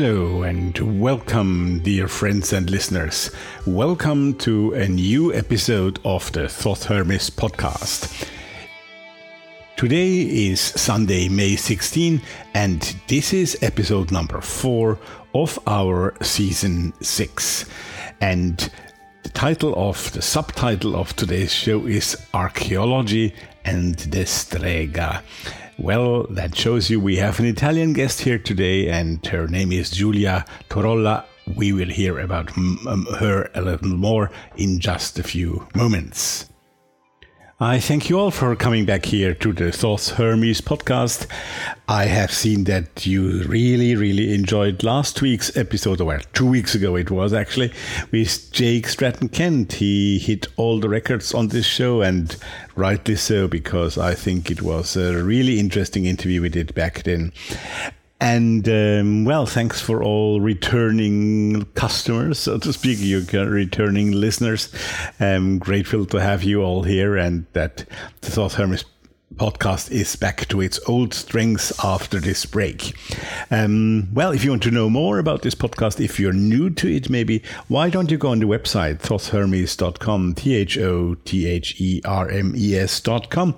Hello and welcome, dear friends and listeners. Welcome to a new episode of the Thoth Hermes podcast. Today is Sunday, May 16, and this is episode number four of our season six. And the title of the subtitle of today's show is Archaeology and the Strega. Well, that shows you we have an Italian guest here today, and her name is Giulia Turolla. We will hear about um, her a little more in just a few moments. I thank you all for coming back here to the Thoth Hermes podcast. I have seen that you really, really enjoyed last week's episode, well, two weeks ago it was actually, with Jake Stratton Kent. He hit all the records on this show, and rightly so, because I think it was a really interesting interview we did back then. And um, well, thanks for all returning customers, so to speak, you returning listeners. I'm grateful to have you all here and that the Thoth Hermes podcast is back to its old strengths after this break. Um, well, if you want to know more about this podcast, if you're new to it, maybe, why don't you go on the website, thothhermes.com, T H O T H E R M E S.com,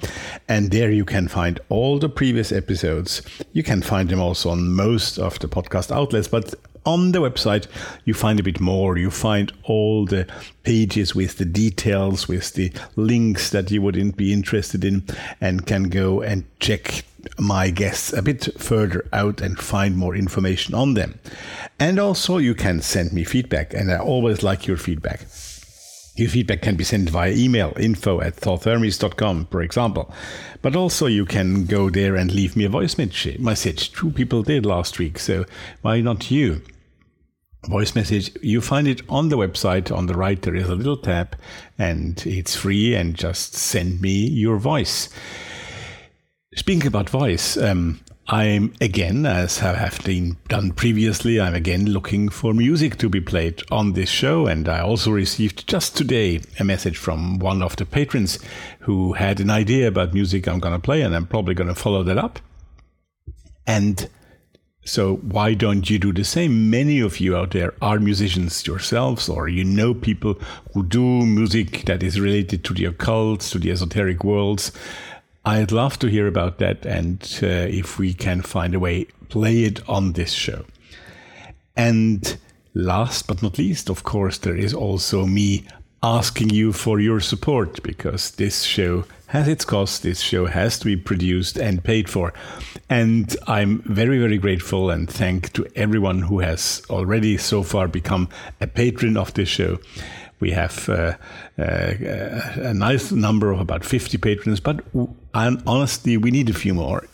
and there you can find all the previous episodes. You can find them also on most of the podcast outlets, but on the website, you find a bit more. You find all the pages with the details, with the links that you wouldn't be interested in, and can go and check my guests a bit further out and find more information on them. And also, you can send me feedback, and I always like your feedback. Your feedback can be sent via email, info at thothhermes.com, for example. But also you can go there and leave me a voice message. Two people did last week, so why not you? Voice message, you find it on the website. On the right, there is a little tab, and it's free, and just send me your voice. Speaking about voice, um, I'm again, as I have been done previously, I'm again looking for music to be played on this show. And I also received just today a message from one of the patrons who had an idea about music I'm going to play, and I'm probably going to follow that up. And so, why don't you do the same? Many of you out there are musicians yourselves, or you know people who do music that is related to the occult, to the esoteric worlds. I'd love to hear about that, and uh, if we can find a way, play it on this show. And last but not least, of course, there is also me asking you for your support because this show has its cost. This show has to be produced and paid for. And I'm very, very grateful and thank to everyone who has already so far become a patron of this show. We have uh, uh, a nice number of about 50 patrons, but honestly, we need a few more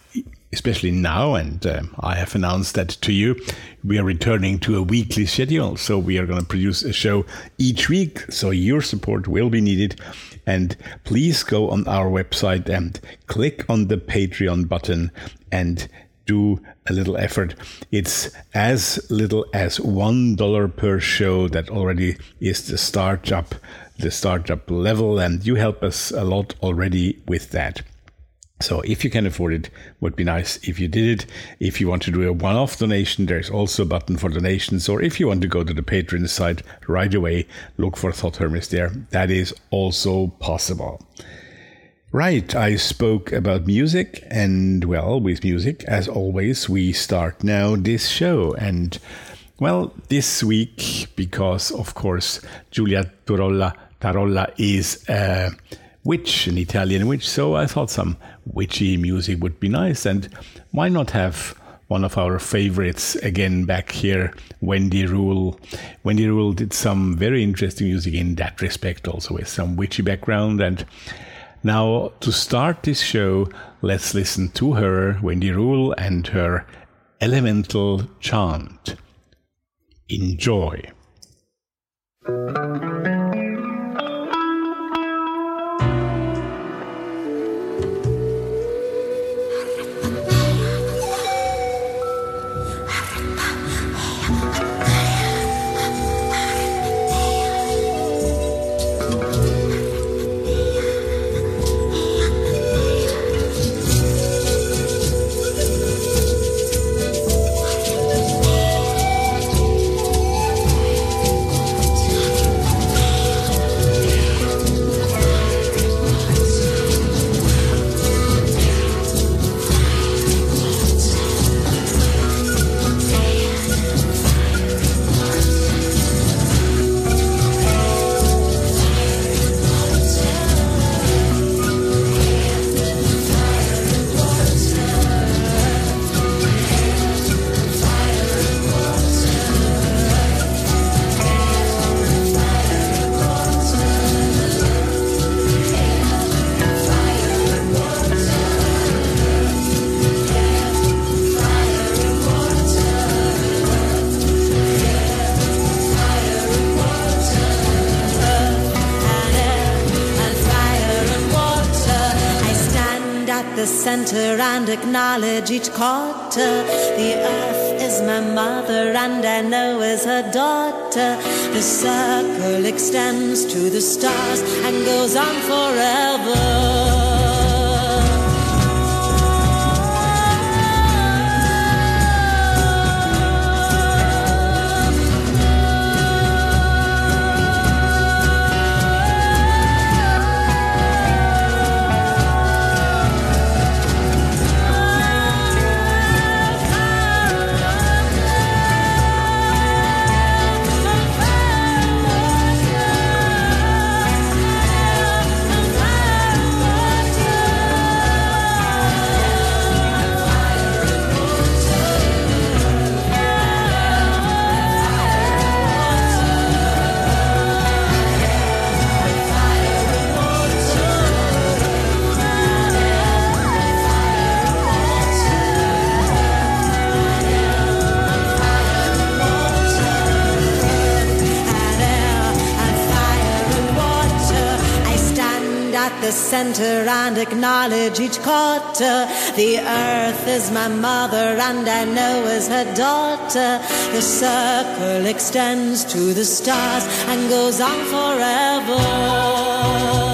especially now, and um, I have announced that to you, we are returning to a weekly schedule. So we are going to produce a show each week. So your support will be needed. And please go on our website and click on the Patreon button and do a little effort. It's as little as $1 per show that already is the startup, the startup level. And you help us a lot already with that. So if you can afford it, would be nice if you did it. If you want to do a one-off donation, there's also a button for donations. Or if you want to go to the Patreon site right away, look for Thoth Hermes there. That is also possible. Right, I spoke about music, and well, with music, as always, we start now this show. And well, this week, because of course, Giulia Torolla, Tarolla is a witch, an Italian witch, so I thought some witchy music would be nice. And why not have one of our favorites again back here, Wendy Rule. Wendy Rule did some very interesting music in that respect, also with some witchy background. And Now, to start this show, let's listen to her, Wendy Rule, and her elemental chant. Enjoy. And acknowledge each quarter. The earth is my mother and I know is her daughter. The circle extends to the stars and goes on forever. The center and acknowledge each quarter. The earth is my mother and I know is her daughter. The circle extends to the stars and goes on forever.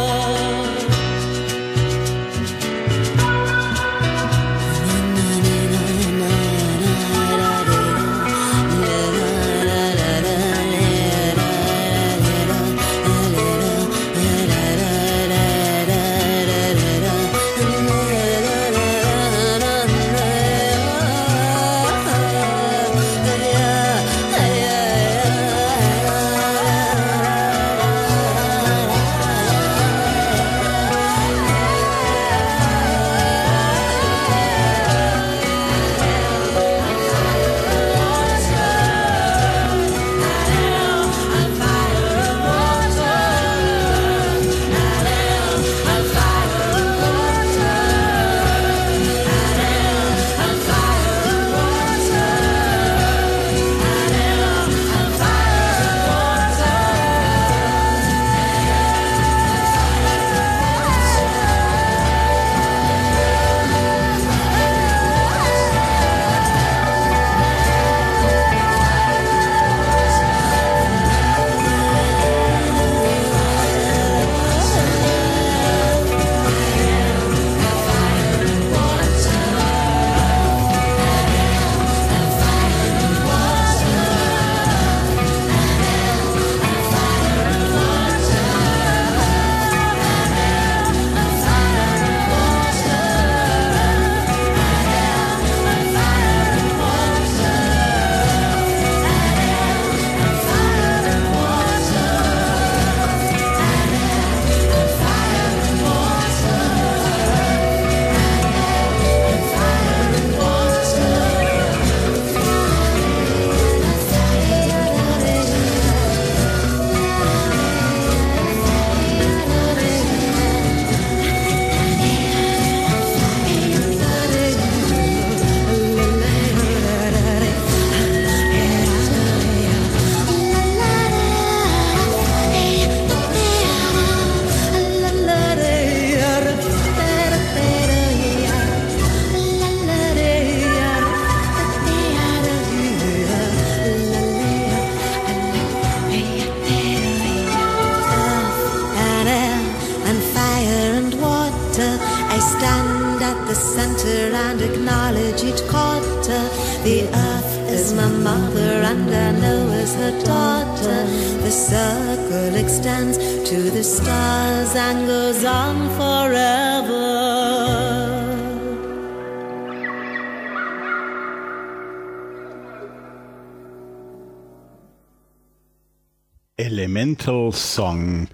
Song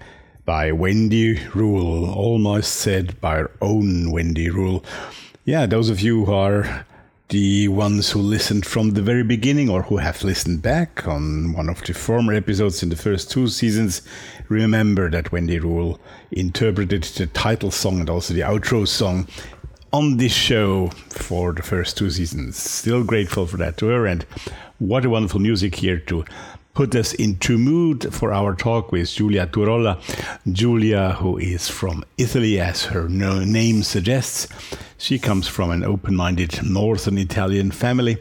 by Wendy Rule, almost said by our own Wendy Rule. Yeah, those of you who are the ones who listened from the very beginning or who have listened back on one of the former episodes in the first two seasons remember that Wendy Rule interpreted the title song and also the outro song on this show for the first two seasons. Still grateful for that to her and what a wonderful music here to put us into mood for our talk with Giulia Turolla. Giulia, who is from Italy, as her name suggests, she comes from an open minded northern Italian family.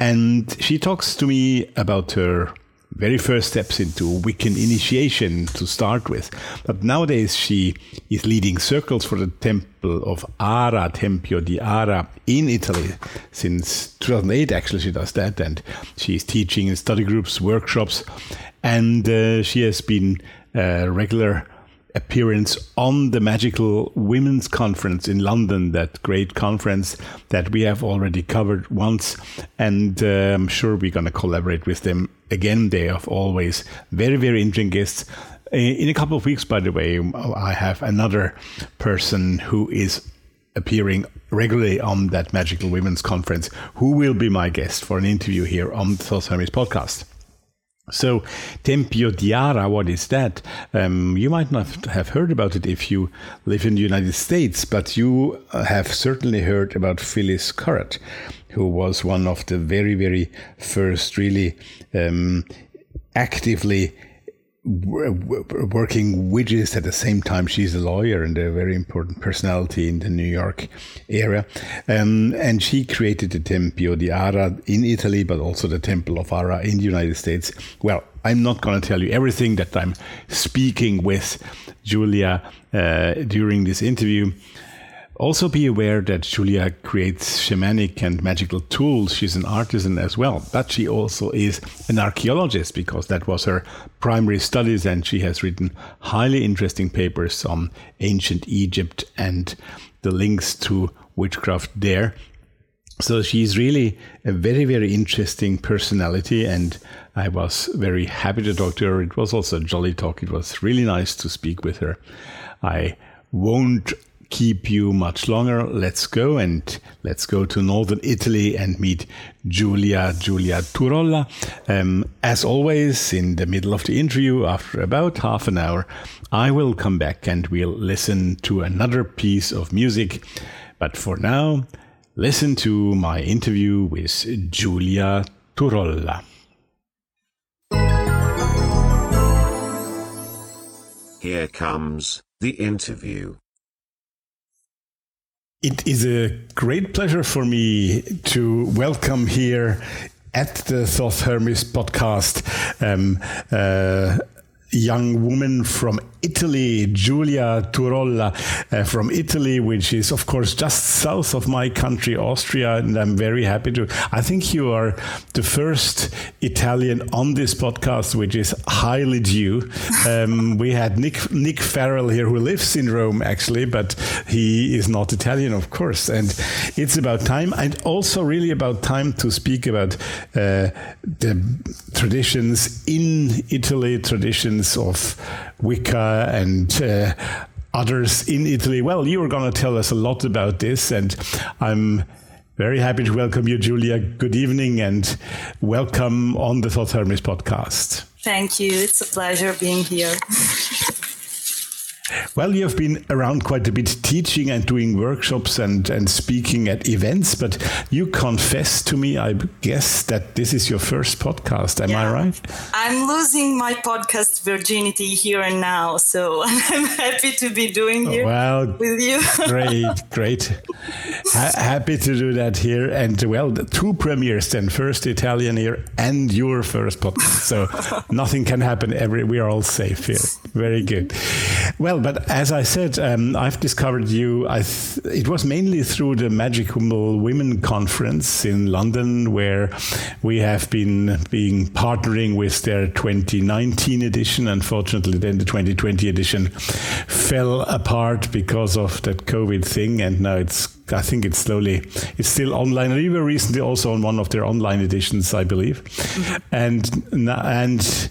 And she talks to me about her very first steps into Wiccan initiation to start with. But nowadays she is leading circles for the temple of Ara, Tempio di Ara in Italy. Since 2008, actually, she does that. And she is teaching in study groups, workshops, and uh, she has been a regular appearance on the Magical Women's Conference in London, that great conference that we have already covered once. And uh, I'm sure we're going to collaborate with them again. They have always very, very interesting guests. In a couple of weeks, by the way, I have another person who is appearing regularly on that Magical Women's Conference who will be my guest for an interview here on the Thoth Hermes podcast. So, Tempio di Ara, what is that? Um, you might not have heard about it if you live in the United States, but you have certainly heard about Phyllis Curott, who was one of the very, very first really um, actively working witches at the same time. She's a lawyer and a very important personality in the New York area. Um, and she created the Tempio di Ara in Italy, but also the Temple of Ara in the United States. Well, I'm not going to tell you everything that I'm speaking with julia uh, during this interview. Also, be aware that Julia creates shamanic and magical tools. She's an artisan as well, but she also is an archaeologist because that was her primary studies, and she has written highly interesting papers on ancient Egypt and the links to witchcraft there. So she's really a very, very interesting personality, and I was very happy to talk to her. It was also a jolly talk. It was really nice to speak with her. I won't keep you much longer. Let's go and let's go to northern Italy and meet Giulia Giulia Turolla. Um, as always, in the middle of the interview, after about half an hour, I will come back and we'll listen to another piece of music. But for now, listen to my interview with Giulia Turolla. Here comes the interview. It is a great pleasure for me to welcome here at the Thoth Hermes podcast um, uh, young woman from Italy, Giulia Turolla uh, from Italy, which is, of course, just south of my country, Austria. And I'm very happy to. I think you are the first Italian on this podcast, which is highly due. Um, we had Nick, Nick Farrell here, who lives in Rome, actually, but he is not Italian, of course. And it's about time, and also really about time to speak about uh, the traditions in Italy, traditions of Wicca and uh, others in Italy. Well, you are going to tell us a lot about this, and I'm very happy to welcome you, Julia. Good evening and welcome on the Thoth Hermes podcast. Thank you. It's a pleasure being here. Well, you have been around quite a bit teaching and doing workshops and, and speaking at events, but you confess to me, I guess, that this is your first podcast. Am yeah. I right? I'm losing my podcast virginity here and now, so I'm happy to be doing here well, with you. great, great. Ha- happy to do that here. And well, the two premieres then, first Italian here and your first podcast. So nothing can happen. Every We are all safe here. Very good. Well, Well, but as I said, um, I've discovered you. I th- it was mainly through the Magical Women Conference in London, where we have been being partnering with their 2019 edition. Unfortunately, then the 2020 edition fell apart because of that COVID thing, and now it's. I think it's slowly. It's still online. We were recently also on one of their online editions, I believe, mm-hmm. and and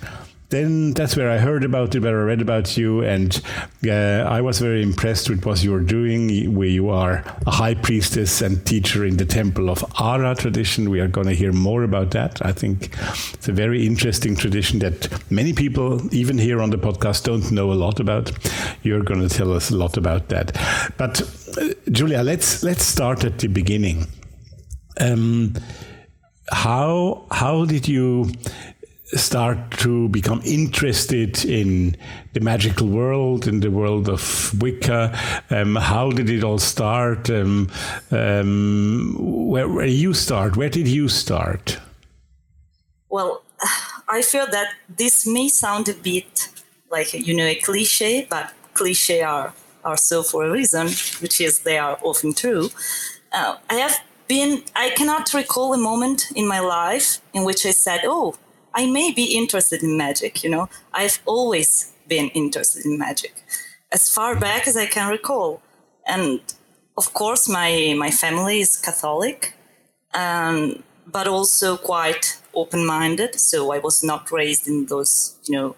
then that's where I heard about it, where I read about you, and uh, I was very impressed with what you were doing. Where you are a high priestess and teacher in the temple of Ara tradition. We are going to hear more about that. I think it's a very interesting tradition that many people, even here on the podcast, don't know a lot about. You're going to tell us a lot about that. But uh, Julia, let's let's start at the beginning. Um, how how did you start to become interested in the magical world, in the world of Wicca? Um, how did it all start? Um, um, where, where you start? Where did you start? Well, I feel that this may sound a bit like you know a cliche, but cliche are are so for a reason, which is they are often true. Uh, I have been I cannot recall a moment in my life in which I said, "Oh, I may be interested in magic, you know. I've always been interested in magic as far back as I can recall. And of course, my, my family is Catholic, um, but also quite open minded. So I was not raised in those, you know,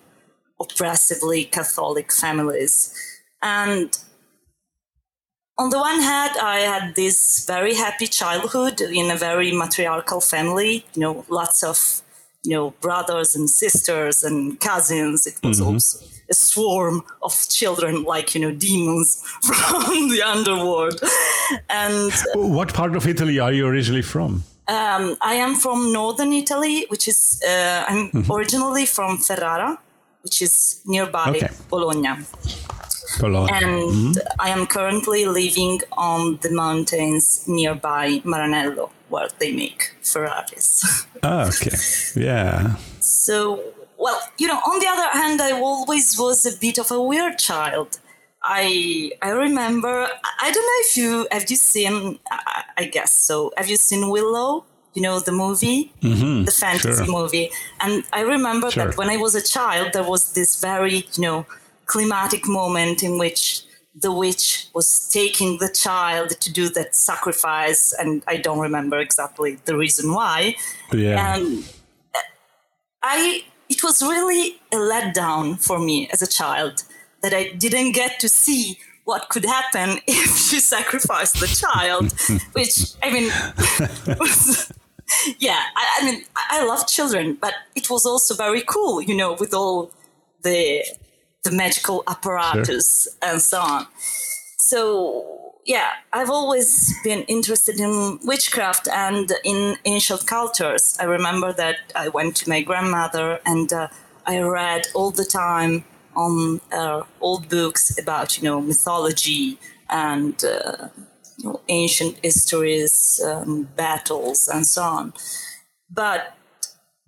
oppressively Catholic families. And on the one hand, I had this very happy childhood in a very matriarchal family, you know, lots of you know, brothers and sisters and cousins. It was mm-hmm. also a swarm of children, like, you know, demons from the underworld. And what part of Italy are you originally from? Um, I am from northern Italy, which is, uh, I'm mm-hmm. originally from Ferrara, which is nearby okay. Bologna. Bologna. And mm-hmm. I am currently living on the mountains nearby Maranello where they make Ferraris. oh, okay. Yeah. So, well, you know, on the other hand, I always was a bit of a weird child. I I remember. I don't know if you have you seen. I, I guess so. Have you seen Willow? You know the movie, mm-hmm, the fantasy sure. movie. And I remember sure. that when I was a child, there was this very you know climatic moment in which the witch was taking the child to do that sacrifice, and I don't remember exactly the reason why. Yeah. And I, it was really a letdown for me as a child that I didn't get to see what could happen if she sacrificed the child, which I mean, was, yeah, I, I mean, I love children, but it was also very cool, you know, with all the the magical apparatus sure. and so on. So yeah, I've always been interested in witchcraft and in ancient cultures. I remember that I went to my grandmother and uh, I read all the time on uh, old books about you know mythology and uh, you know, ancient histories, um, battles, and so on. But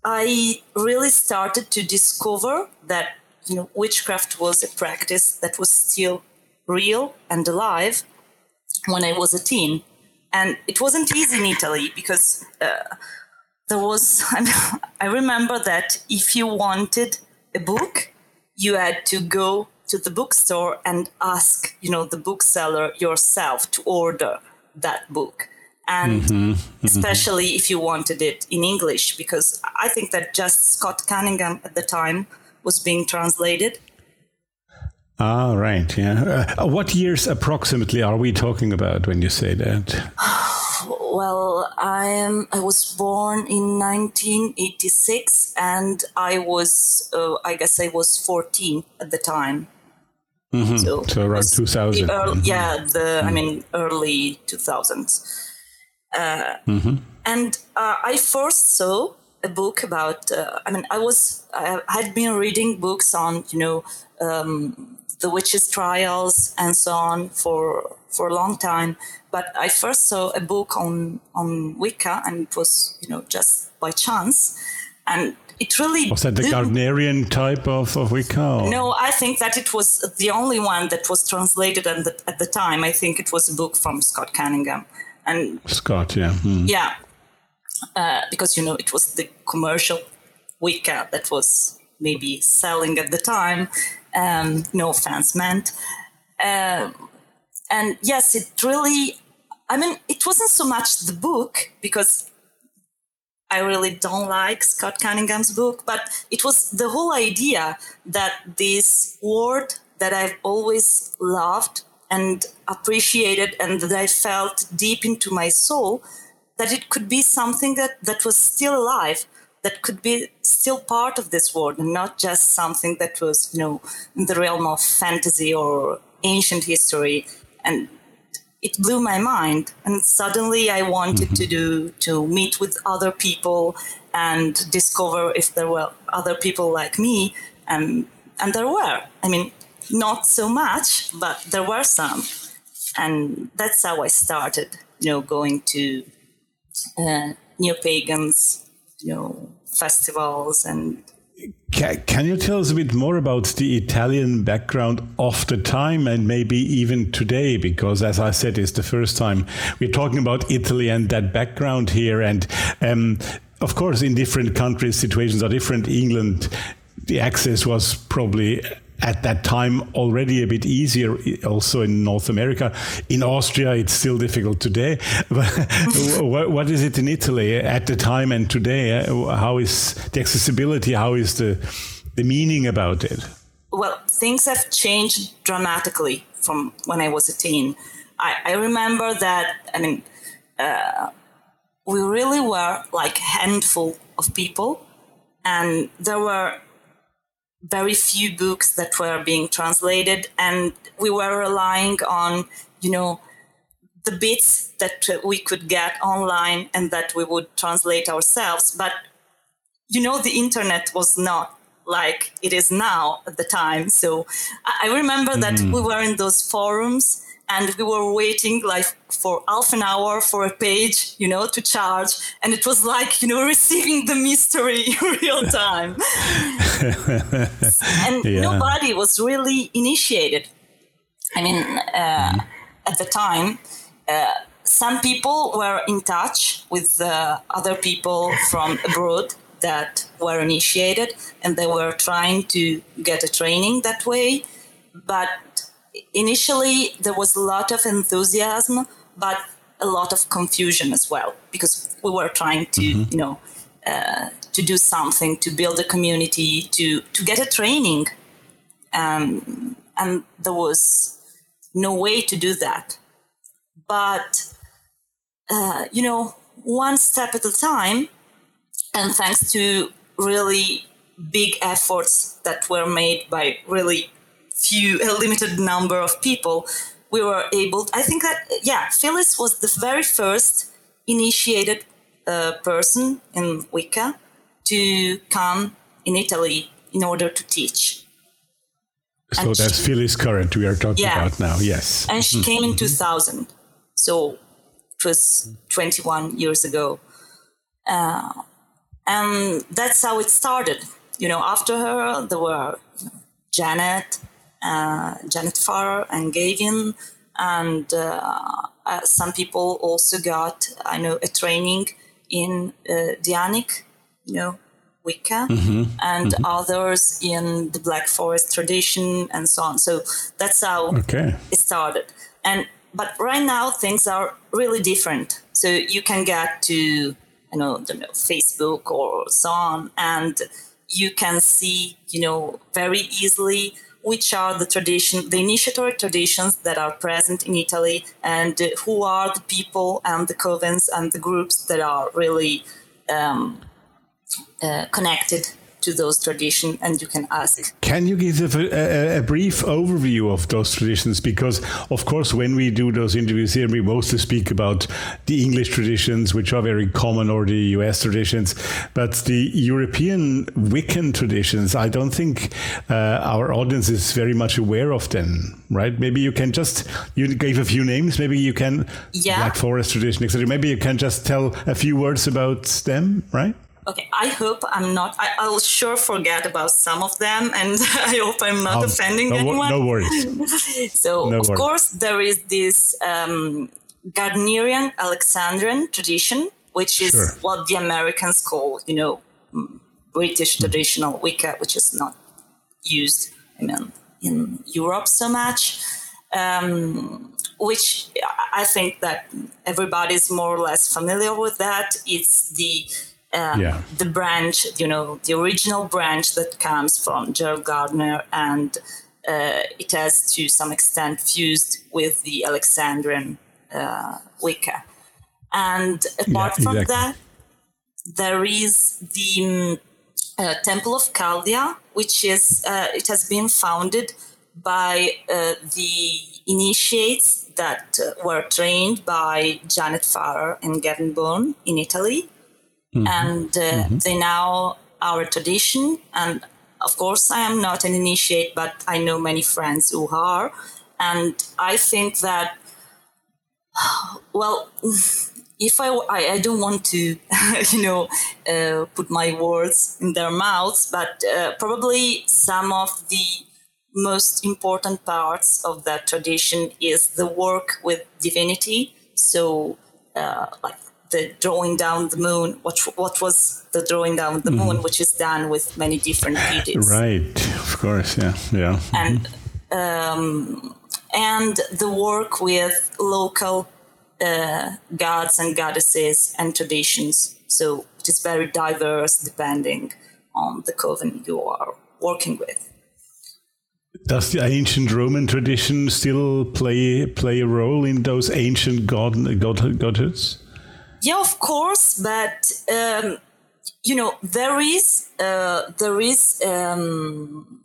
I really started to discover that you know, witchcraft was a practice that was still real and alive when I was a teen. And it wasn't easy in Italy because uh, there was, I remember that if you wanted a book, you had to go to the bookstore and ask, you know, the bookseller yourself to order that book. And mm-hmm, mm-hmm. especially if you wanted it in English, because I think that just Scott Cunningham at the time was being translated. Ah, right. Yeah. Uh, what years approximately are we talking about when you say that? well, I am. I was born in 1986, and I was. Uh, I guess I was 14 at the time. Mm-hmm. So, so around 2000. Early, mm-hmm. Yeah, the mm-hmm. I mean early 2000s. Uh, mm-hmm. and uh, I first saw a book about. Uh, I mean, I was I had been reading books on you know um, the witches' trials and so on for for a long time. But I first saw a book on on Wicca, and it was you know just by chance, and it really was that the Gardnerian type of, of Wicca? Or? No, I think that it was the only one that was translated at the, at the time. I think it was a book from Scott Cunningham. And Scott, yeah. Hmm. Yeah. Uh, because, you know, it was the commercial Wicca that was maybe selling at the time. Um, no offense meant. Uh, and yes, it really, I mean, it wasn't so much the book because I really don't like Scott Cunningham's book, but it was the whole idea that this word that I've always loved and appreciated and that I felt deep into my soul, that it could be something that, that was still alive, that could be still part of this world and not just something that was, you know, in the realm of fantasy or ancient history. And it blew my mind and suddenly i wanted mm-hmm. to do to meet with other people and discover if there were other people like me and and there were i mean not so much but there were some and that's how i started you know going to uh, neo pagans you know festivals and can you tell us a bit more about the Italian background of the time and maybe even today? Because, as I said, it's the first time we're talking about Italy and that background here. And um, of course, in different countries, situations are different. England, the access was probably at that time already a bit easier also in North America. In Austria, it's still difficult today. But what is it in Italy at the time and today? How is the accessibility? How is the, the meaning about it? Well, things have changed dramatically from when I was a teen. I, I remember that, I mean, uh, we really were like a handful of people, and there were very few books that were being translated and we were relying on you know the bits that we could get online and that we would translate ourselves. But you know the internet was not like it is now at the time. So i remember that mm. we were in those forums and we were waiting like for half an hour for a page you know to charge and it was like you know receiving the mystery in real time and yeah. nobody was really initiated i mean uh, mm. at the time uh, some people were in touch with uh, other people from abroad that were initiated and they were trying to get a training that way but initially there was a lot of enthusiasm, but a lot of confusion as well because we were trying to, mm-hmm. you know, uh, to do something to build a community, to to get a training, um, and there was no way to do that. But uh, you know, one step at a time, and thanks to really big efforts that were made by really few, a limited number of people, we were able. I think that yeah, Phyllis was the very first initiated uh, person in Wicca to come in Italy in order to teach. So and that's she, Phyllis Curott we are talking yeah, about now. Yes, and she came in mm-hmm. 2000, so it was 21 years ago, uh, and that's how it started. You know, after her there were Janet, Janet Farrar and Gavin. And uh, uh, some people also got, I know, a training in Dianic, you know, Wicca, mm-hmm. and mm-hmm. others in the Black Forest tradition and so on. So that's how okay. it started. And but right now things are really different. So you can get to you know, know Facebook or so on, and you can see you know very easily which are the tradition, the initiatory traditions that are present in Italy, and who are the people and the covens and the groups that are really um, uh, connected to those traditions and you can ask. Can you give a, a, a, brief overview of those traditions? Because, of course, when we do those interviews here, we mostly speak about the English traditions, which are very common, or the US traditions. But the European Wiccan traditions, I don't think uh, our audience is very much aware of them, right? Maybe you can just, you gave a few names, maybe you can, yeah. Black Forest tradition, etc. Maybe you can just tell a few words about them, right? Okay, I hope I'm not. I, will sure forget about some of them, and I hope I'm not um, offending no, anyone. No worries. so, no of worries. course, there is this um, Gardnerian Alexandrian tradition, which is sure. what the Americans call, you know, mm, British traditional Wicca, which is not used, I mean, in Europe so much. Um, which I think that everybody's more or less familiar with that. It's the um, yeah. the branch, you know, the original branch that comes from Gerald Gardner, and uh, it has to some extent fused with the Alexandrian uh, Wicca. And apart yeah, from that, there is the um, uh, Temple of Chaldea, which is uh, it has been founded by uh, the initiates that uh, were trained by Janet Farrar and Gavin Bone in Italy mm-hmm. and uh, mm-hmm. they now are a tradition. And of course, I am not an initiate, but I know many friends who are. And I think that, well, if I, I, I don't want to, you know, uh, put my words in their mouths, but uh, probably some of the most important parts of that tradition is the work with divinity. So, uh, like the drawing down the moon, what, what was the drawing down the mm-hmm. moon, which is done with many different deities. Right, of course, yeah, yeah. And um, and the work with local uh, gods and goddesses and traditions. So it is very diverse depending on the coven you are working with. Does the ancient Roman tradition still play play a role in those ancient god, god godhoods? Yeah, of course, but um, you know there is uh, there is um,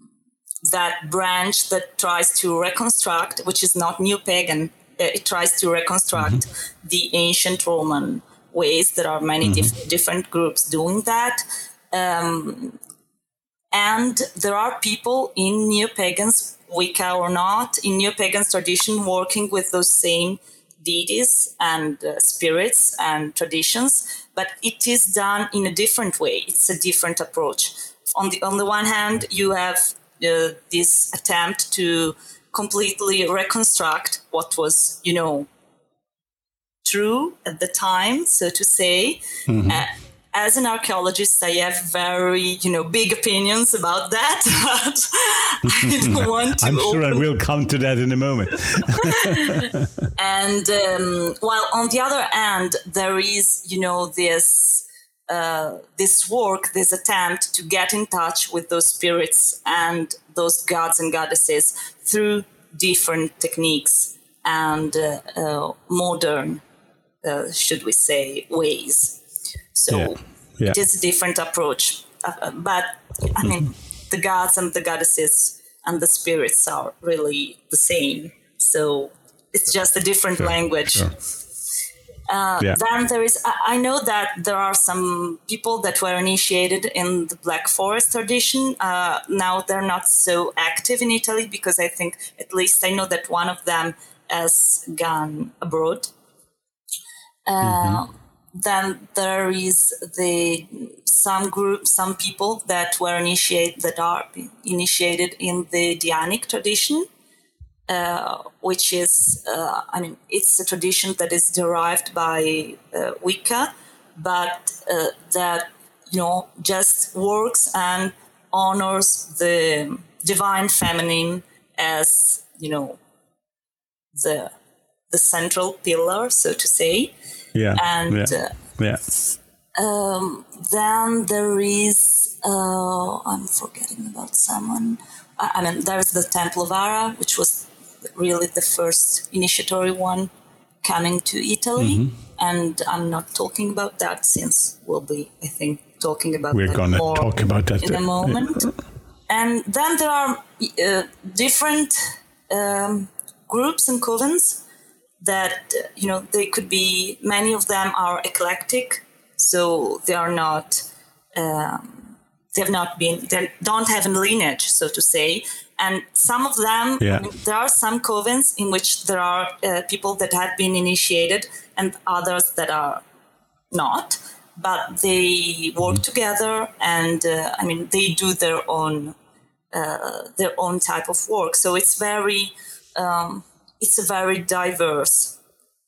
that branch that tries to reconstruct, which is not neo pagan. Uh, it tries to reconstruct mm-hmm. the ancient Roman ways. There are many mm-hmm. dif- different groups doing that. Um, and there are people in neo pagans, Wicca or not, in neo pagans tradition working with those same deities and uh, spirits and traditions, but it is done in a different way. It's a different approach. On the on the one hand, you have uh, this attempt to completely reconstruct what was, you know, true at the time, so to say. Mm-hmm. Uh, as an archaeologist, I have very, you know, big opinions about that. I don't want to. I'm sure open... I will come to that in a moment. and um, while on the other hand, there is, you know, this uh, this work, this attempt to get in touch with those spirits and those gods and goddesses through different techniques and uh, uh, modern, uh, should we say, ways. So yeah. Yeah. it is a different approach. Uh, uh but I mean, mm-hmm. the gods and the goddesses and the spirits are really the same. So it's just a different sure. language. Sure. Uh, yeah. Then there is, I know that there are some people that were initiated in the Black Forest tradition. Uh, now they're not so active in Italy because I think, at least I know that one of them has gone abroad. Uh, mm-hmm then there is the some group, some people that were initiated that are initiated in the Dianic tradition, uh, which is, uh, I mean, it's a tradition that is derived by uh, Wicca, but uh, that you know just works and honors the divine feminine as you know the the central pillar, so to say. Yeah. And yeah. Uh, yeah. Um, then there is, uh, I'm forgetting about someone. I, I mean, there's the Temple of Ara, which was really the first initiatory one coming to Italy. Mm-hmm. And I'm not talking about that since we'll be, I think, talking about We're going to talk about that in a moment. and then there are uh, different um, groups and covens that you know they could be many of them are eclectic so they are not um, they've not been they don't have a lineage so to say and some of them yeah. I mean, there are some covens in which there are uh, people that have been initiated and others that are not but they work mm-hmm. together, and uh, I mean they do their own uh, their own type of work. So it's very um, it's a very diverse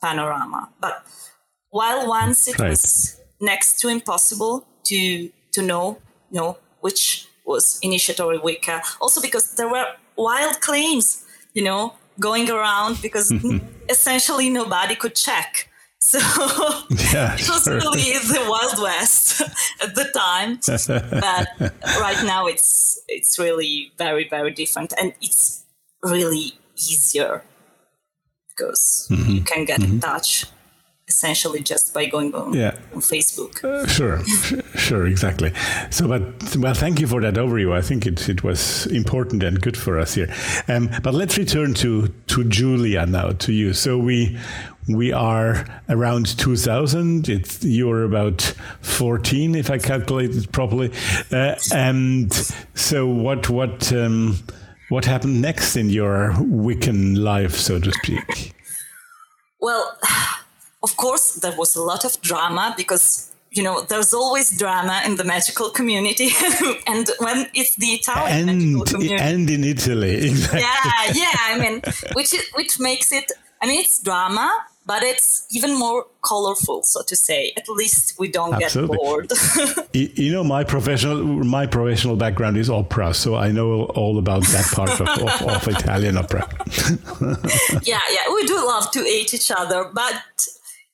panorama. But while once it right. was next to impossible to to know, you know, which was initiatory Wicca, also because there were wild claims, you know, going around because essentially nobody could check. So yeah, it was sure. really the Wild West at the time. but right now it's it's really very, very different and it's really easier because mm-hmm. you can get mm-hmm. in touch essentially just by going on, yeah. on Facebook. Uh, sure, sure, exactly. So, but well, thank you for that overview. I think it, it was important and good for us here. Um, but let's return to to Julia now, to you. So we we are around 2000. It's you're about 14, if I calculated properly. Uh, and so, what what um, what happened next in your Wiccan life, so to speak? Well of course, there was a lot of drama because you know there's always drama in the magical community and when it's the italian and, magical community and in italy exactly. yeah yeah i mean which which makes it i mean it's drama but it's even more colorful, so to say. At least we don't Absolutely. get bored. you know, my professional my professional background is opera, so I know all about that part of, of, of Italian opera. yeah, yeah, we do love to hate each other, but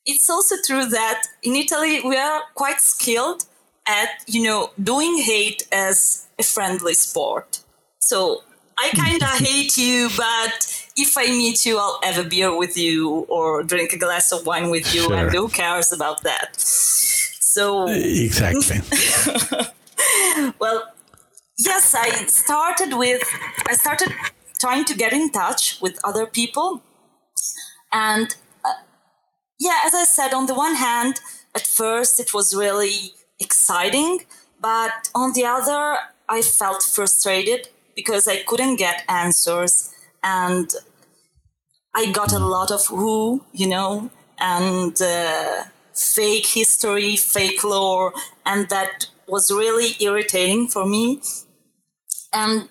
it's also true that in Italy we are quite skilled at you know doing hate as a friendly sport. So I hmm. kind of hate you, but if I meet you, I'll have a beer with you or drink a glass of wine with you, sure. and who cares about that? So eh, exactly. well, yes, I started with I started trying to get in touch with other people, and uh, yeah, as I said, on the one hand, at first it was really exciting, but on the other, I felt frustrated because I couldn't get answers and I got a lot of who, you know, and uh, fake history, fake lore, and that was really irritating for me. And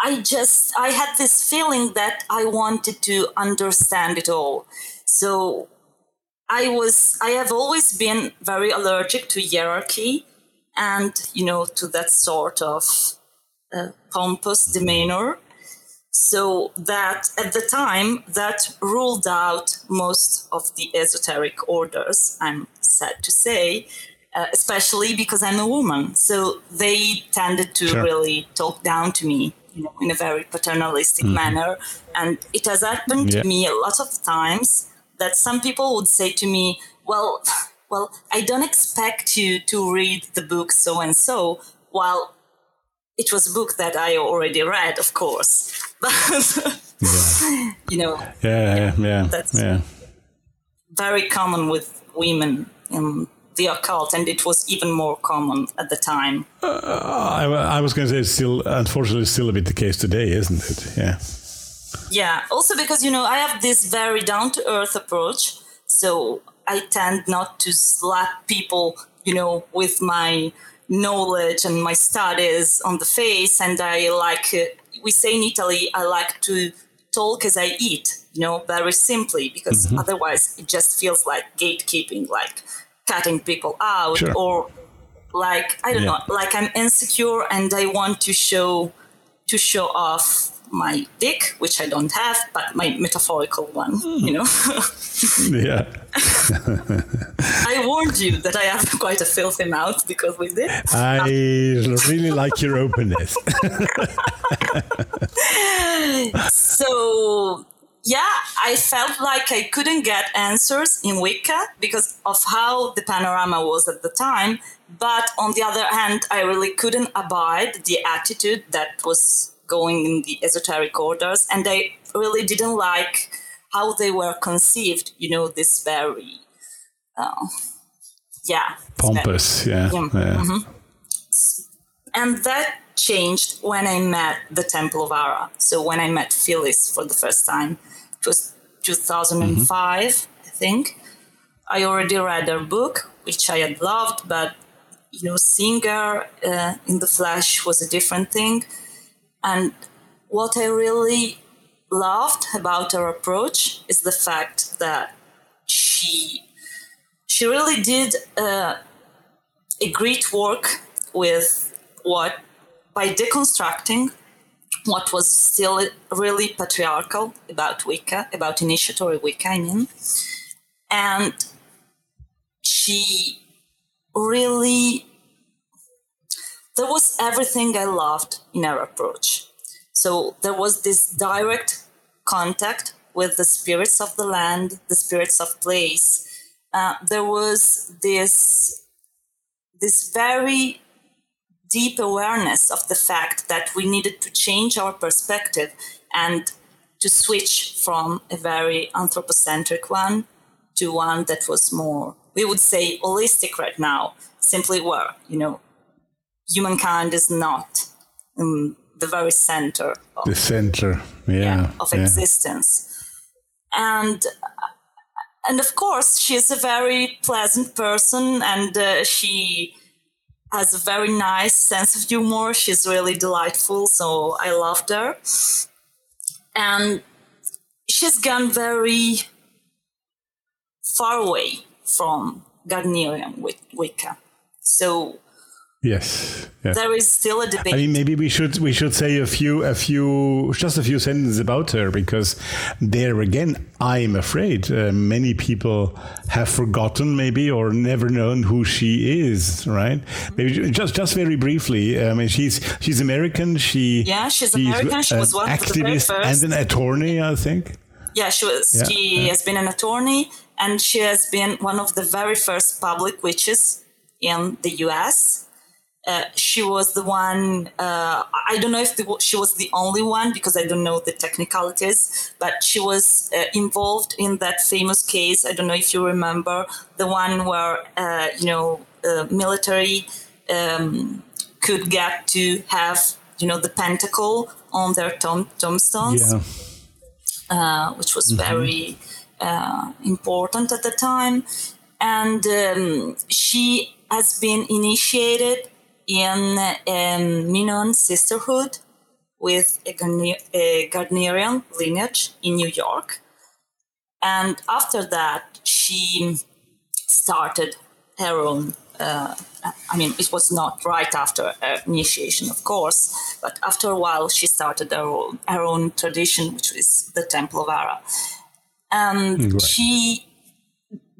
I just, I had this feeling that I wanted to understand it all. So I was I have always been very allergic to hierarchy and you know to that sort of uh, pompous demeanor. So that at the time that ruled out most of the esoteric orders. I'm sad to say, uh, especially because I'm a woman. So they tended to sure. really talk down to me, you know, in a very paternalistic mm-hmm. manner, and it has happened yeah. to me a lot of times that some people would say to me, well, well, I don't expect you to read the book so and so, while it was a book that I already read, of course. But, yeah. you know, yeah, yeah, yeah, that's yeah. very common with women in the occult, and it was even more common at the time. Uh, I, I was going to say, it's still, unfortunately, still a bit the case today, isn't it? Yeah. Yeah, also because, you know, I have this very down to earth approach. So I tend not to slap people, you know, with my knowledge and my studies on the face. And I like, uh, we say in Italy, I like to talk as I eat, you know, very simply, because mm-hmm. otherwise it just feels like gatekeeping, like cutting people out sure. or like, I don't yeah. know, like I'm insecure and I want to show, to show off my dick, which I don't have, but my metaphorical one, you know? yeah. I warned you that I have quite a filthy mouth because we did. I really like your openness. so, yeah, I felt like I couldn't get answers in Wicca because of how the panorama was at the time. But on the other hand, I really couldn't abide the attitude that was going in the esoteric orders, and I really didn't like how they were conceived. You know, this very, uh, yeah, pompous, very, yeah, yeah. yeah. Mm-hmm. and that changed when I met the Temple of Ara. So when I met Phyllis for the first time, it was 2005, mm-hmm. I think. I already read her book, which I had loved, but you know, seeing her uh, in the flesh was a different thing. And what I really loved about her approach is the fact that she she really did uh, a great work with what by deconstructing what was still really patriarchal about Wicca, about initiatory Wicca, I mean. And she really, there was everything I loved in our approach. So there was this direct contact with the spirits of the land, the spirits of place. Uh, there was this this very deep awareness of the fact that we needed to change our perspective and to switch from a very anthropocentric one to one that was more, we would say, holistic right now, simply were you know, humankind is not in the very center of, the center yeah, yeah of yeah. existence and and of course she's a very pleasant person and uh, she has a very nice sense of humor. She's really delightful, so I loved her. And she's gone very far away from Gardnerian Wicca. So Yes. Yeah. There is still a debate. I mean, maybe we should we should say a few a few just a few sentences about her because there again, I'm afraid uh, many people have forgotten maybe or never known who she is. Right? Maybe just just very briefly. I mean, she's she's American. She yeah, she's, she's American. She was one activist of the first. and an attorney, I think. Yeah, she was. Yeah, she yeah. has been an attorney, and she has been one of the very first public witches in the U.S uh, she was the one. Uh, I don't know if the, she was the only one because I don't know the technicalities, but she was uh, involved in that famous case. I don't know if you remember the one where uh, you know uh, military um, could get to have you know the pentacle on their tomb, tombstones, yeah. which was mm-hmm. very important at the time, and um, she has been initiated in um, Minoan sisterhood with a, a Gardnerian lineage in New York. And after that, she started her own. Uh, I mean, it was not right after initiation, of course, but after a while, she started her own, her own tradition, which is the Temple of Ara. And right. she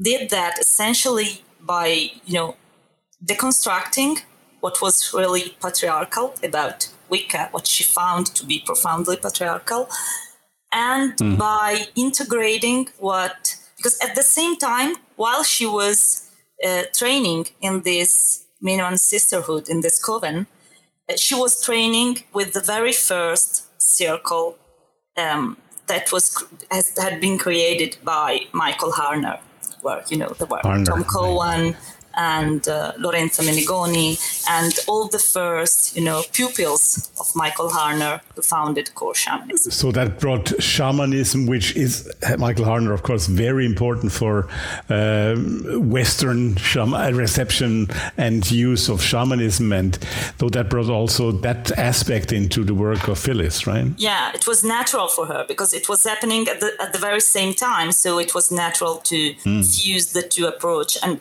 did that essentially by, you know, deconstructing what was really patriarchal about Wicca, what she found to be profoundly patriarchal, and mm. by integrating what, because at the same time, while she was uh, training in this Minoan sisterhood, in this coven, uh, she was training with the very first circle um, that was has, had been created by Michael Harner, where you know the Harner. Tom Cowan, and uh, Lorenzo Menegoni and all the first, you know, pupils of Michael Harner who founded core shamanism. So that brought shamanism, which is Michael Harner, of course, very important for uh, Western shaman reception and use of shamanism, and though that brought also that aspect into the work of Phyllis, right? Yeah, it was natural for her because it was happening at the at the very same time, so it was natural to mm. fuse the two approach and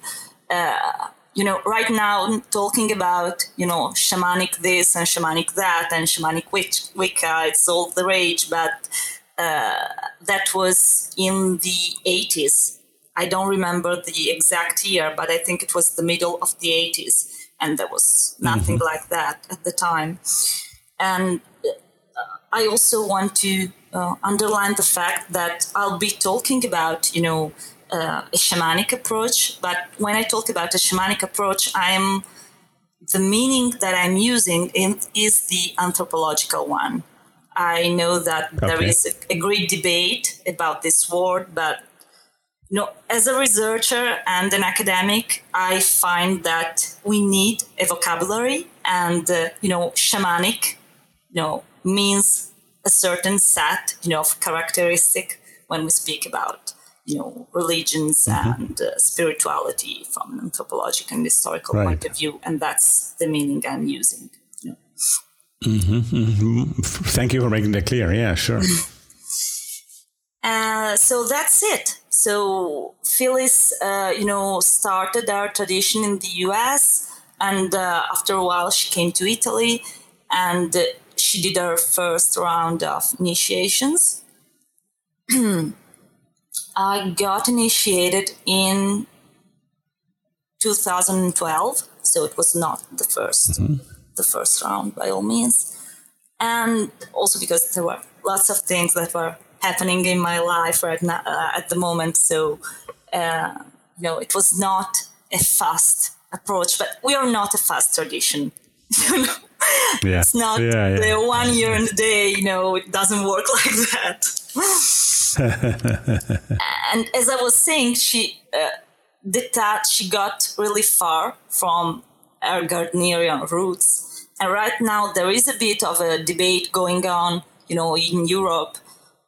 uh, you know, right now talking about, you know, shamanic this and shamanic that and shamanic witch, Wicca, it's all the rage, but uh, that was in the 80s. I don't remember the exact year, but I think it was the middle of the 80s, and there was nothing mm-hmm. like that at the time. And uh, I also want to uh, underline the fact that I'll be talking about, you know, uh, a shamanic approach. But when I talk about a shamanic approach, I'm the meaning that I'm using in, is the anthropological one. I know that okay. there is a, a, great debate about this word, but you know, as a researcher and an academic, I find that we need a vocabulary, and uh, you know, shamanic, you know, means a certain set, you know, of characteristic when we speak about you know religions mm-hmm. and uh, spirituality from an anthropological and historical right. point of view, and that's the meaning I'm using. You know. mm-hmm, mm-hmm. Thank you for making that clear. Yeah, sure. uh, so that's it. So Phyllis, uh, you know, started our tradition in the U.S. And uh, after a while, she came to Italy and she did her first round of initiations. I got initiated in 2012, so it was not the 1st mm-hmm. the first round by all means, and also because there were lots of things that were happening in my life right now uh, at the moment. So, uh, you know, it was not a fast approach, but we are not a fast tradition. yeah. It's not yeah, yeah. the one year and a day, you know, it doesn't work like that. and as I was saying, she uh, did that, she got really far from her Gardnerian roots. And right now, there is a bit of a debate going on, you know, in Europe.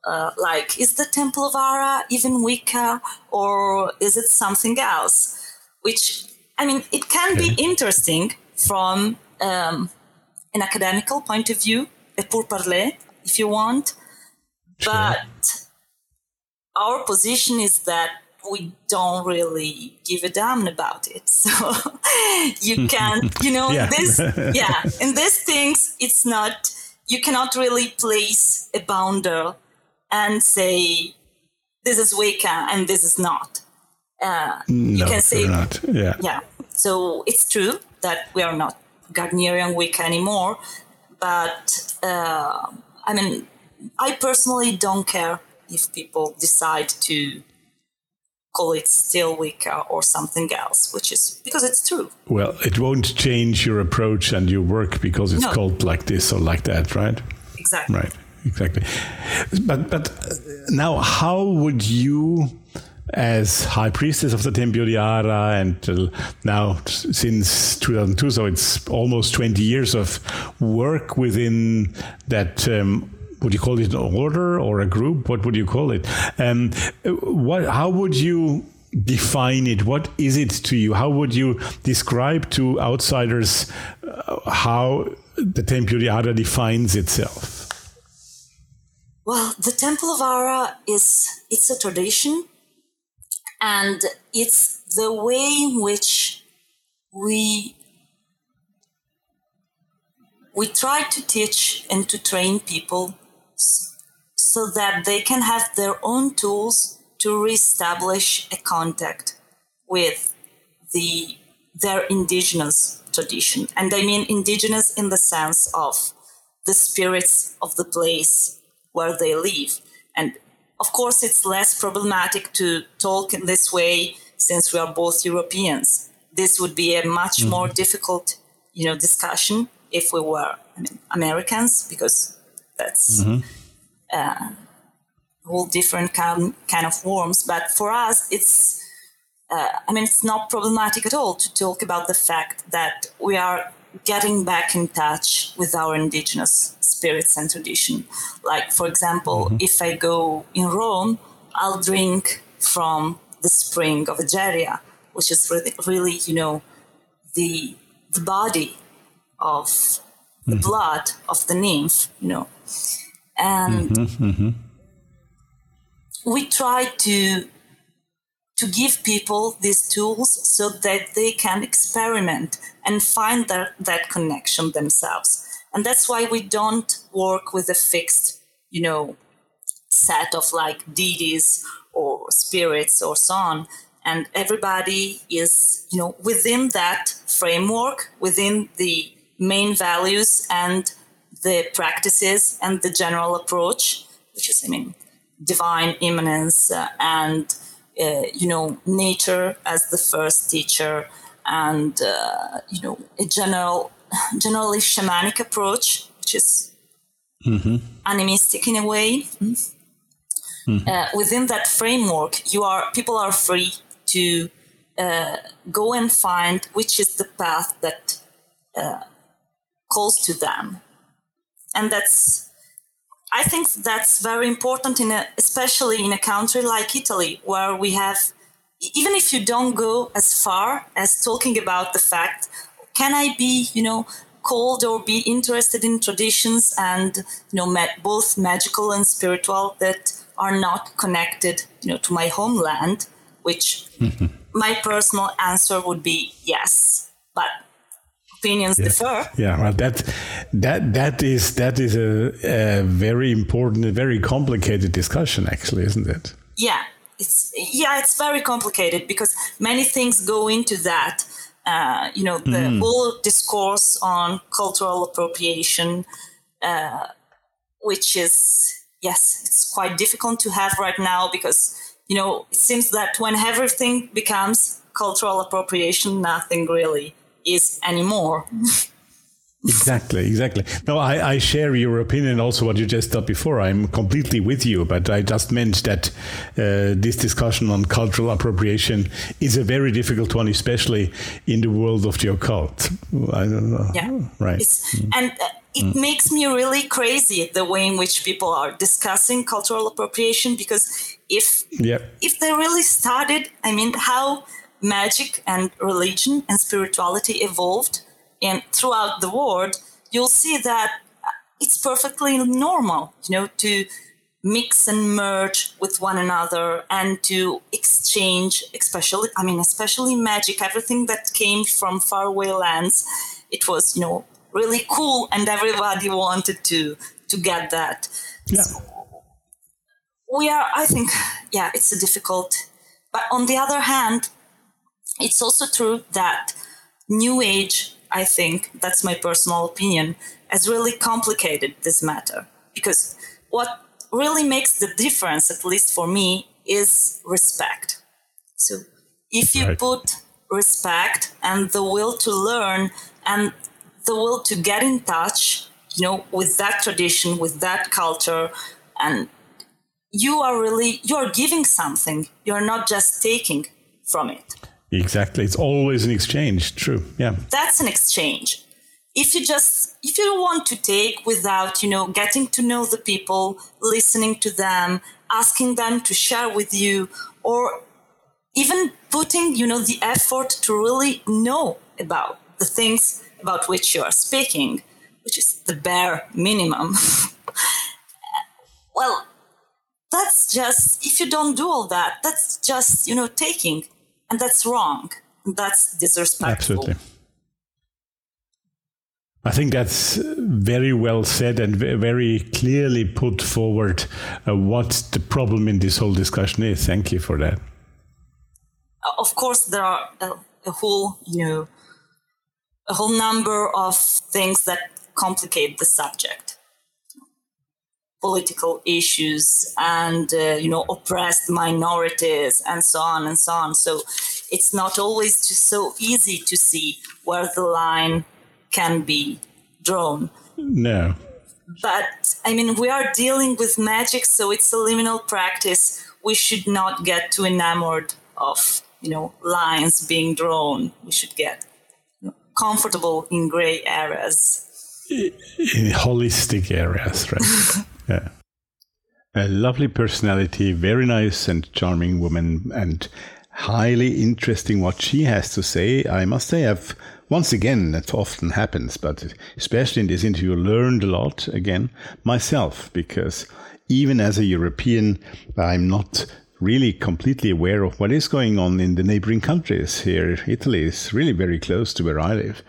Uh, like, is the Temple of Ara even Wicca or is it something else? Which I mean, it can be interesting from um, an academical point of view, a pour parler, if you want. Sure. But our position is that we don't really give a damn about it. So you can, you know, yeah. this, yeah, in these things, it's not, you cannot really place a boundary and say, this is Wicca and this is not. Uh, no, you can say, not. yeah. Yeah. So it's true that we are not Gardnerian Wicca anymore, but uh, I mean, I personally don't care if people decide to call it still Wicca or something else, which is because it's true. Well, it won't change your approach and your work because it's no. called like this or like that, right? Exactly. Right. Exactly. But but now, how would you? As high priestess of the Tempio di Ara, and uh, now since 2002, so it's almost 20 years of work within that. Um, would you call it an order or a group? What would you call it? Um, what? How would you define it? What is it to you? How would you describe to outsiders uh, how the Tempio di Ara defines itself? Well, the Temple of Ara is it's a tradition and it's the way in which we we try to teach and to train people so that they can have their own tools to reestablish a contact with the their indigenous tradition. And i mean indigenous in the sense of the spirits of the place where they live of course, it's less problematic to talk in this way since we are both Europeans. This would be a much mm-hmm. more difficult, you know, discussion if we were I mean, Americans, because that's mm-hmm. uh, a whole different kind, kind of forms. But for us, it's uh, I mean, it's not problematic at all to talk about the fact that we are getting back in touch with our indigenous spirits and tradition. Like, for example, mm-hmm. if I go in Rome, I'll drink from the spring of Egeria, which is really, really you know, the the body of the mm-hmm. blood of the nymph, you know, and mm-hmm, mm-hmm. we try to to give people these tools so that they can experiment and find that, that connection themselves. And that's why we don't work with a fixed, you know, set of like deities or spirits or so on. And everybody is, you know, within that framework, within the main values and the practices and the general approach, which is, I mean, divine immanence uh, and uh, you know, nature as the first teacher, and uh, you know, a general, generally shamanic approach, which is mm-hmm. animistic in a way. Mm-hmm. Uh, within that framework, you are people are free to uh, go and find which is the path that uh, calls to them, and that's I think that's very important in a, especially in a country like Italy, where we have, even if you don't go as far as talking about the fact, can I be, you know, called or be interested in traditions and, you know, both magical and spiritual that are not connected, you know, to my homeland, which mm-hmm. my personal answer would be yes. But opinions yeah. differ. Yeah, well, that that that is that is a, a very important, a very complicated discussion, actually, isn't it? Yeah, it's yeah, it's very complicated because many things go into that. Uh, you know, the mm. whole discourse on cultural appropriation, uh, which is yes, it's quite difficult to have right now because you know it seems that when everything becomes cultural appropriation, nothing really is anymore. exactly, exactly. No, I, I, share your opinion. Also, what you just said before, I'm completely with you. But I just meant that uh, this discussion on cultural appropriation is a very difficult one, especially in the world of the occult. I don't know. Yeah, right. Mm. And uh, it mm. makes me really crazy the way in which people are discussing cultural appropriation because if yep. if they really started, I mean, how magic and religion and spirituality evolved and throughout the world, you'll see that it's perfectly normal, you know, to mix and merge with one another and to exchange, especially, I mean, especially magic, everything that came from faraway lands. It was, you know, really cool and everybody wanted to to get that. Yeah. So we are, I think, yeah, it's a difficult. But on the other hand, it's also true that New Age, I think, that's my personal opinion, has really complicated this matter. Because what really makes the difference, at least for me, is respect. So if you right. put respect and the will to learn and the will to get in touch, you know, with that tradition, with that culture, and you are really you're giving something. You're not just taking from it. Exactly. It's always an exchange. True. Yeah. That's an exchange. If you just if you want to take without, you know, getting to know the people, listening to them, asking them to share with you, or even putting, you know, the effort to really know about the things about which you are speaking, which is the bare minimum. well, that's just if you don't do all that, that's just, you know, taking and that's wrong. That's disrespectful. Absolutely. I think that's very well said and very clearly put forward uh, what the problem in this whole discussion is. Thank you for that. Of course, there are a, a whole, you know, a whole number of things that complicate the subject political issues and uh, you know oppressed minorities and so on and so on. So it's not always just so easy to see where the line can be drawn. No. But i mean we are dealing with magic so it's a liminal practice. We should not get too enamored of you know lines being drawn. We should get comfortable in gray areas. In holistic areas right Yeah. A lovely personality, very nice and charming woman, and highly interesting what she has to say. I must say, I've once again, that often happens, but especially in this interview, learned a lot again myself because even as a European, I'm not really completely aware of what is going on in the neighboring countries here. Italy is really very close to where I live.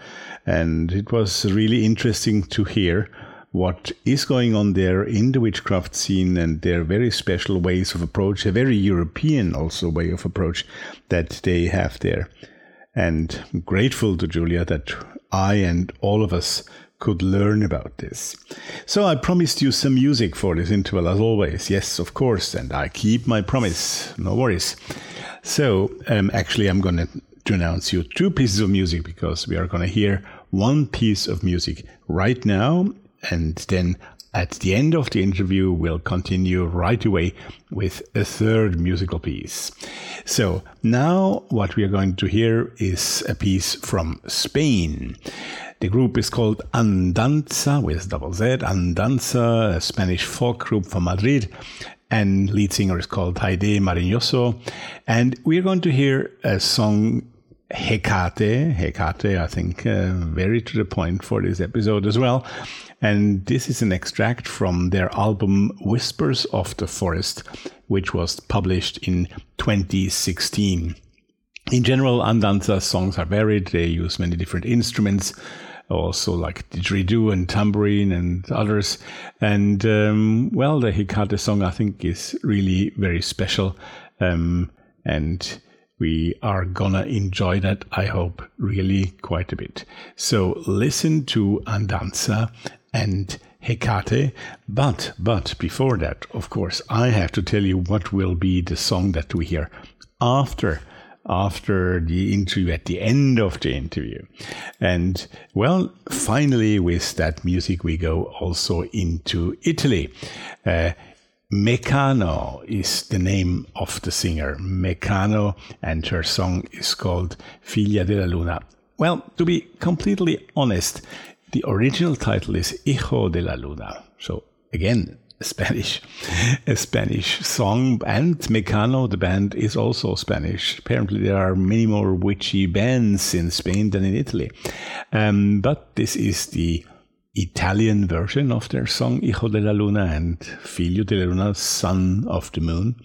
And it was really interesting to hear what is going on there in the witchcraft scene and their very special ways of approach, a very European also way of approach that they have there. And I'm grateful to Julia that I and all of us could learn about this. So I promised you some music for this interval as always. Yes, of course, and I keep my promise. No worries. So um, actually, I'm going to announce you two pieces of music because we are going to hear one piece of music right now and then at the end of the interview, we'll continue right away with a third musical piece. So now what we are going to hear is a piece from Spain. The group is called Andanza with double Z, Andanza, a Spanish folk group from Madrid. and lead singer is called Haide Mariñoso. And we're going to hear a song Hecate. Hecate, I think, uh, very to the point for this episode as well. And this is an extract from their album Whispers of the Forest, which was published in 2016. In general, Andanza songs are varied. They use many different instruments, also like didgeridoo and tambourine and others. And um, well, the Hecate song I think is really very special. Um, and we are gonna enjoy that, I hope, really quite a bit. So listen to Andanza and Hecate. But, but before that, of course, I have to tell you what will be the song that we hear after after the interview, at the end of the interview. And well, finally, with that music, we go also into Italy. Uh, Mecano is the name of the singer, Mecano, and her song is called Figlia della Luna. Well, to be completely honest, the original title is Hijo de la Luna. So again, Spanish, a Spanish song, and Mecano, the band, is also Spanish. Apparently, there are many more witchy bands in Spain than in Italy. Um, but this is the Italian version of their song Hijo de la Luna and Figlio de la Luna, Son of the Moon.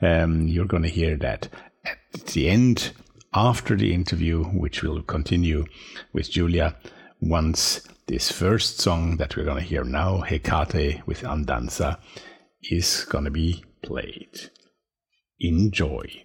Um, you're going to hear that at the end, after the interview, which will continue with Julia once this first song that we're going to hear now, Hecate with Andanza, is going to be played. Enjoy.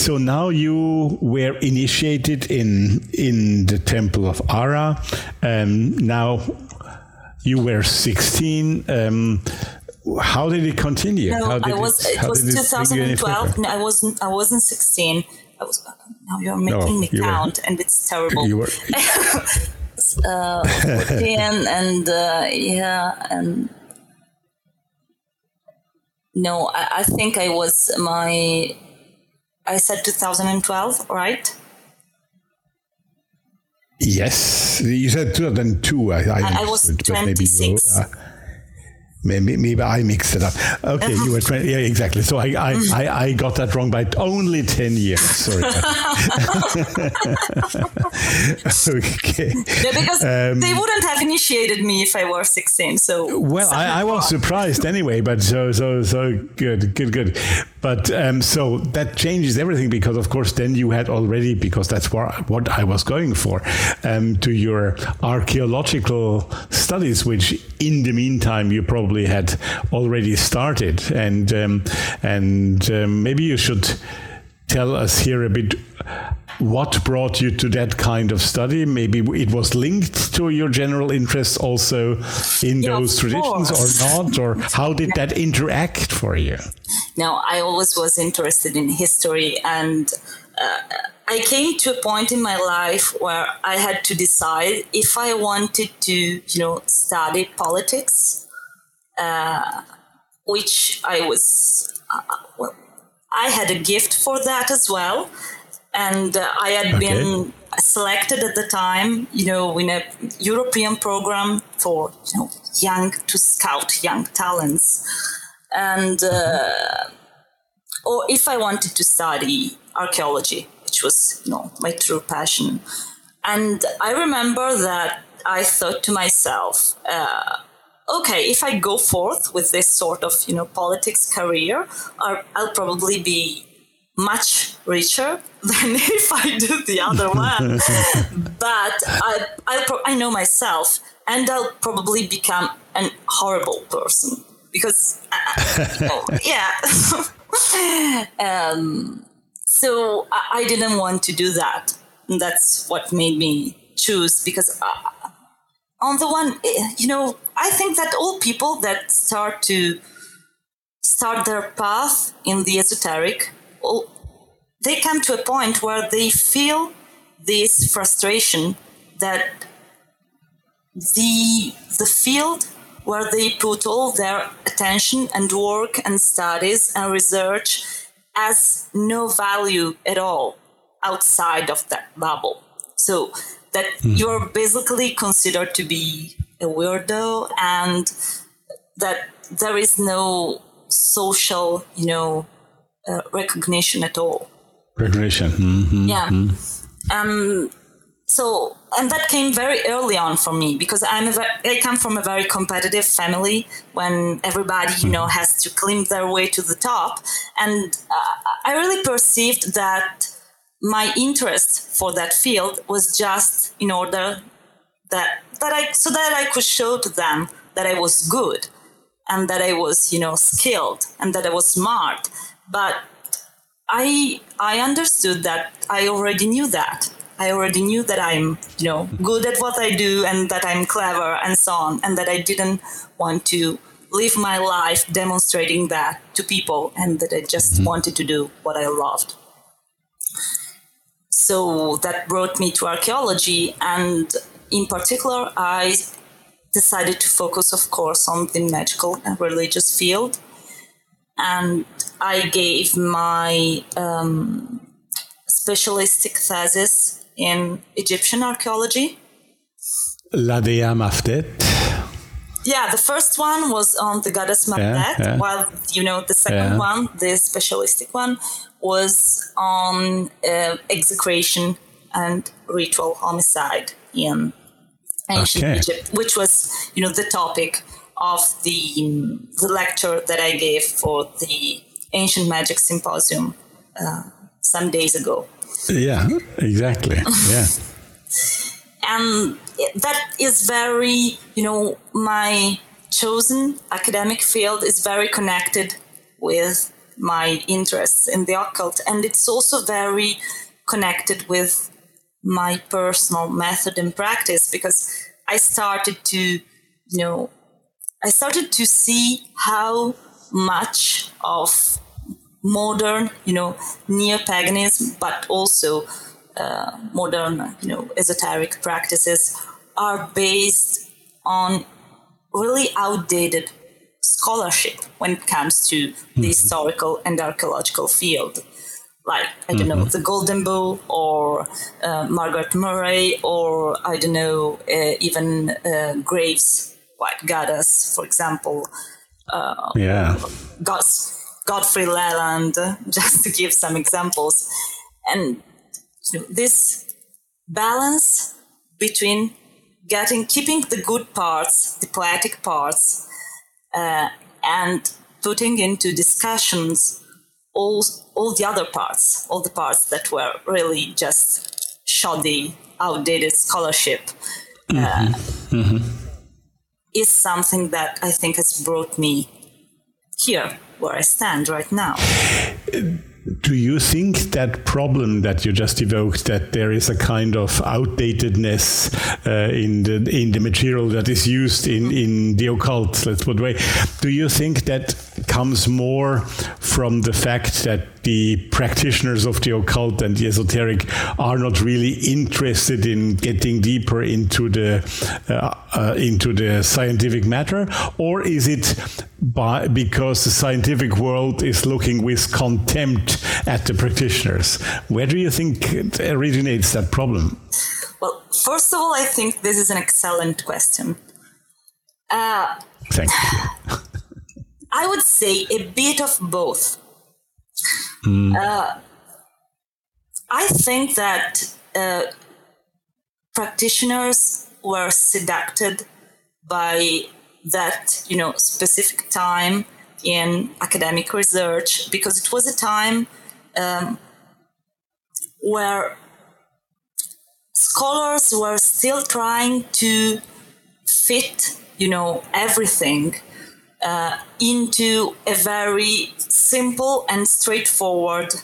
So now you were initiated in in the temple of Ara. Um, now you were 16. Um, how did it continue? No, how did I was. It, It, was 2012. No, I wasn't. I wasn't 16. I was. Now you're making No, me you were- count, and it's terrible. You were uh, 14 and uh, yeah and no I, I think i was my i said 2012 right yes. You said 2002. I, I, I was understood, but maybe you, 26. uh, Maybe, maybe I mixed it up. Okay, you were 20. Yeah, exactly. So I, I, I, I got that wrong by only 10 years. Sorry. okay. Yeah, because Um, they wouldn't have initiated me if I were 16 so Well, I, I was surprised anyway, but so so so good, good, good. But um, so that changes everything because, of course, then you had already because that's what what I was going for um, to your archaeological studies, which in the meantime you probably had already started, and um, and um, maybe you should tell us here a bit what brought you to that kind of study maybe it was linked to your general interest also in Yeah, those traditions course. or not or how did that interact for you Now, I always was interested in history, and uh, I came to a point in my life where I had to decide if I wanted to, you know, study politics, uh, which I was, uh, well, I had a gift for that as well. And uh, I had Okay. been selected at the time, you know, in a European program for, you know, young, to scout young talents and uh, or if I wanted to study archaeology, which was you know my true passion. And I remember that I thought to myself, uh, okay, if I go forth with this sort of you know politics career, I'll, I'll probably be much richer than if I do the other one. but I, I, pro- I know myself, and I'll probably become an horrible person because, you know, yeah. um, so I, I didn't want to do that. And that's what made me choose because uh, on the one, eh, you know, I think that all people that start to start their path in the esoteric, they come to a point where they feel this frustration that the the field where they put all their attention and work and studies and research has no value at all outside of that bubble. So that hmm. you're basically considered to be a weirdo and that there is no social, you know, uh, recognition at all. recognition Mhm. Yeah. Um, so, and that came very early on for me because I'm a I come from a very competitive family when everybody, you know, has to climb their way to the top. And uh, I really perceived that my interest for that field was just in order that, that I, so that I could show to them that I was good and that I was, you know, skilled and that I was smart. But I I understood that I already knew that. I already knew that I'm, you know, good at what I do and that I'm clever and so on, and that I didn't want to live my life demonstrating that to people and that I just mm-hmm. wanted to do what I loved. So that brought me to archaeology, and in particular, I decided to focus, of course, on the magical and religious field and I gave my um, specialistic thesis in Egyptian archaeology. La Dea Mafdet. Yeah, the first one was on the goddess Mafdet, Yeah, yeah. while you know the second Yeah. one, the specialistic one, was on uh, execration and ritual homicide in ancient Okay. Egypt, which was you know the topic of the the lecture that I gave for the ancient magic symposium uh, some days ago. Yeah, exactly. Yeah. and that is very you know my chosen academic field is very connected with my interests in the occult. And it's also very connected with my personal method and practice because I started to, you know, I started to see how much of modern, you know, neo-paganism, but also uh, modern, you know, esoteric practices are based on really outdated scholarship when it comes to mm-hmm. the historical and archaeological field. Like, I don't mm-hmm. know, the Golden Bough or uh, Margaret Murray or, I don't know, uh, even uh, Graves' White Goddess, for example. Uh, yeah. Godfrey Leland, just to give some examples. And this balance between getting keeping the good parts, the poetic parts, uh, and putting into discussions all all the other parts, all the parts that were really just shoddy, outdated scholarship, uh, mm-hmm. Is something that I think has brought me here where I stand right now. Do you think that problem that you just evoked, that there is a kind of outdatedness uh, in the in the material that is used in in the occult, let's put it away, do you think that comes more from the fact that the practitioners of the occult and the esoteric are not really interested in getting deeper into the uh, uh, into the scientific matter, or is it by, because the scientific world is looking with contempt at the practitioners? Where do you think it originates that problem? Well, first of all, I think this is an excellent question. Uh, Thank you. I would say a bit of both. Mm. Uh, I think that uh, practitioners were seduced by that you know specific time in academic research because it was a time um, where scholars were still trying to fit you know everything uh, into a very simple and straightforward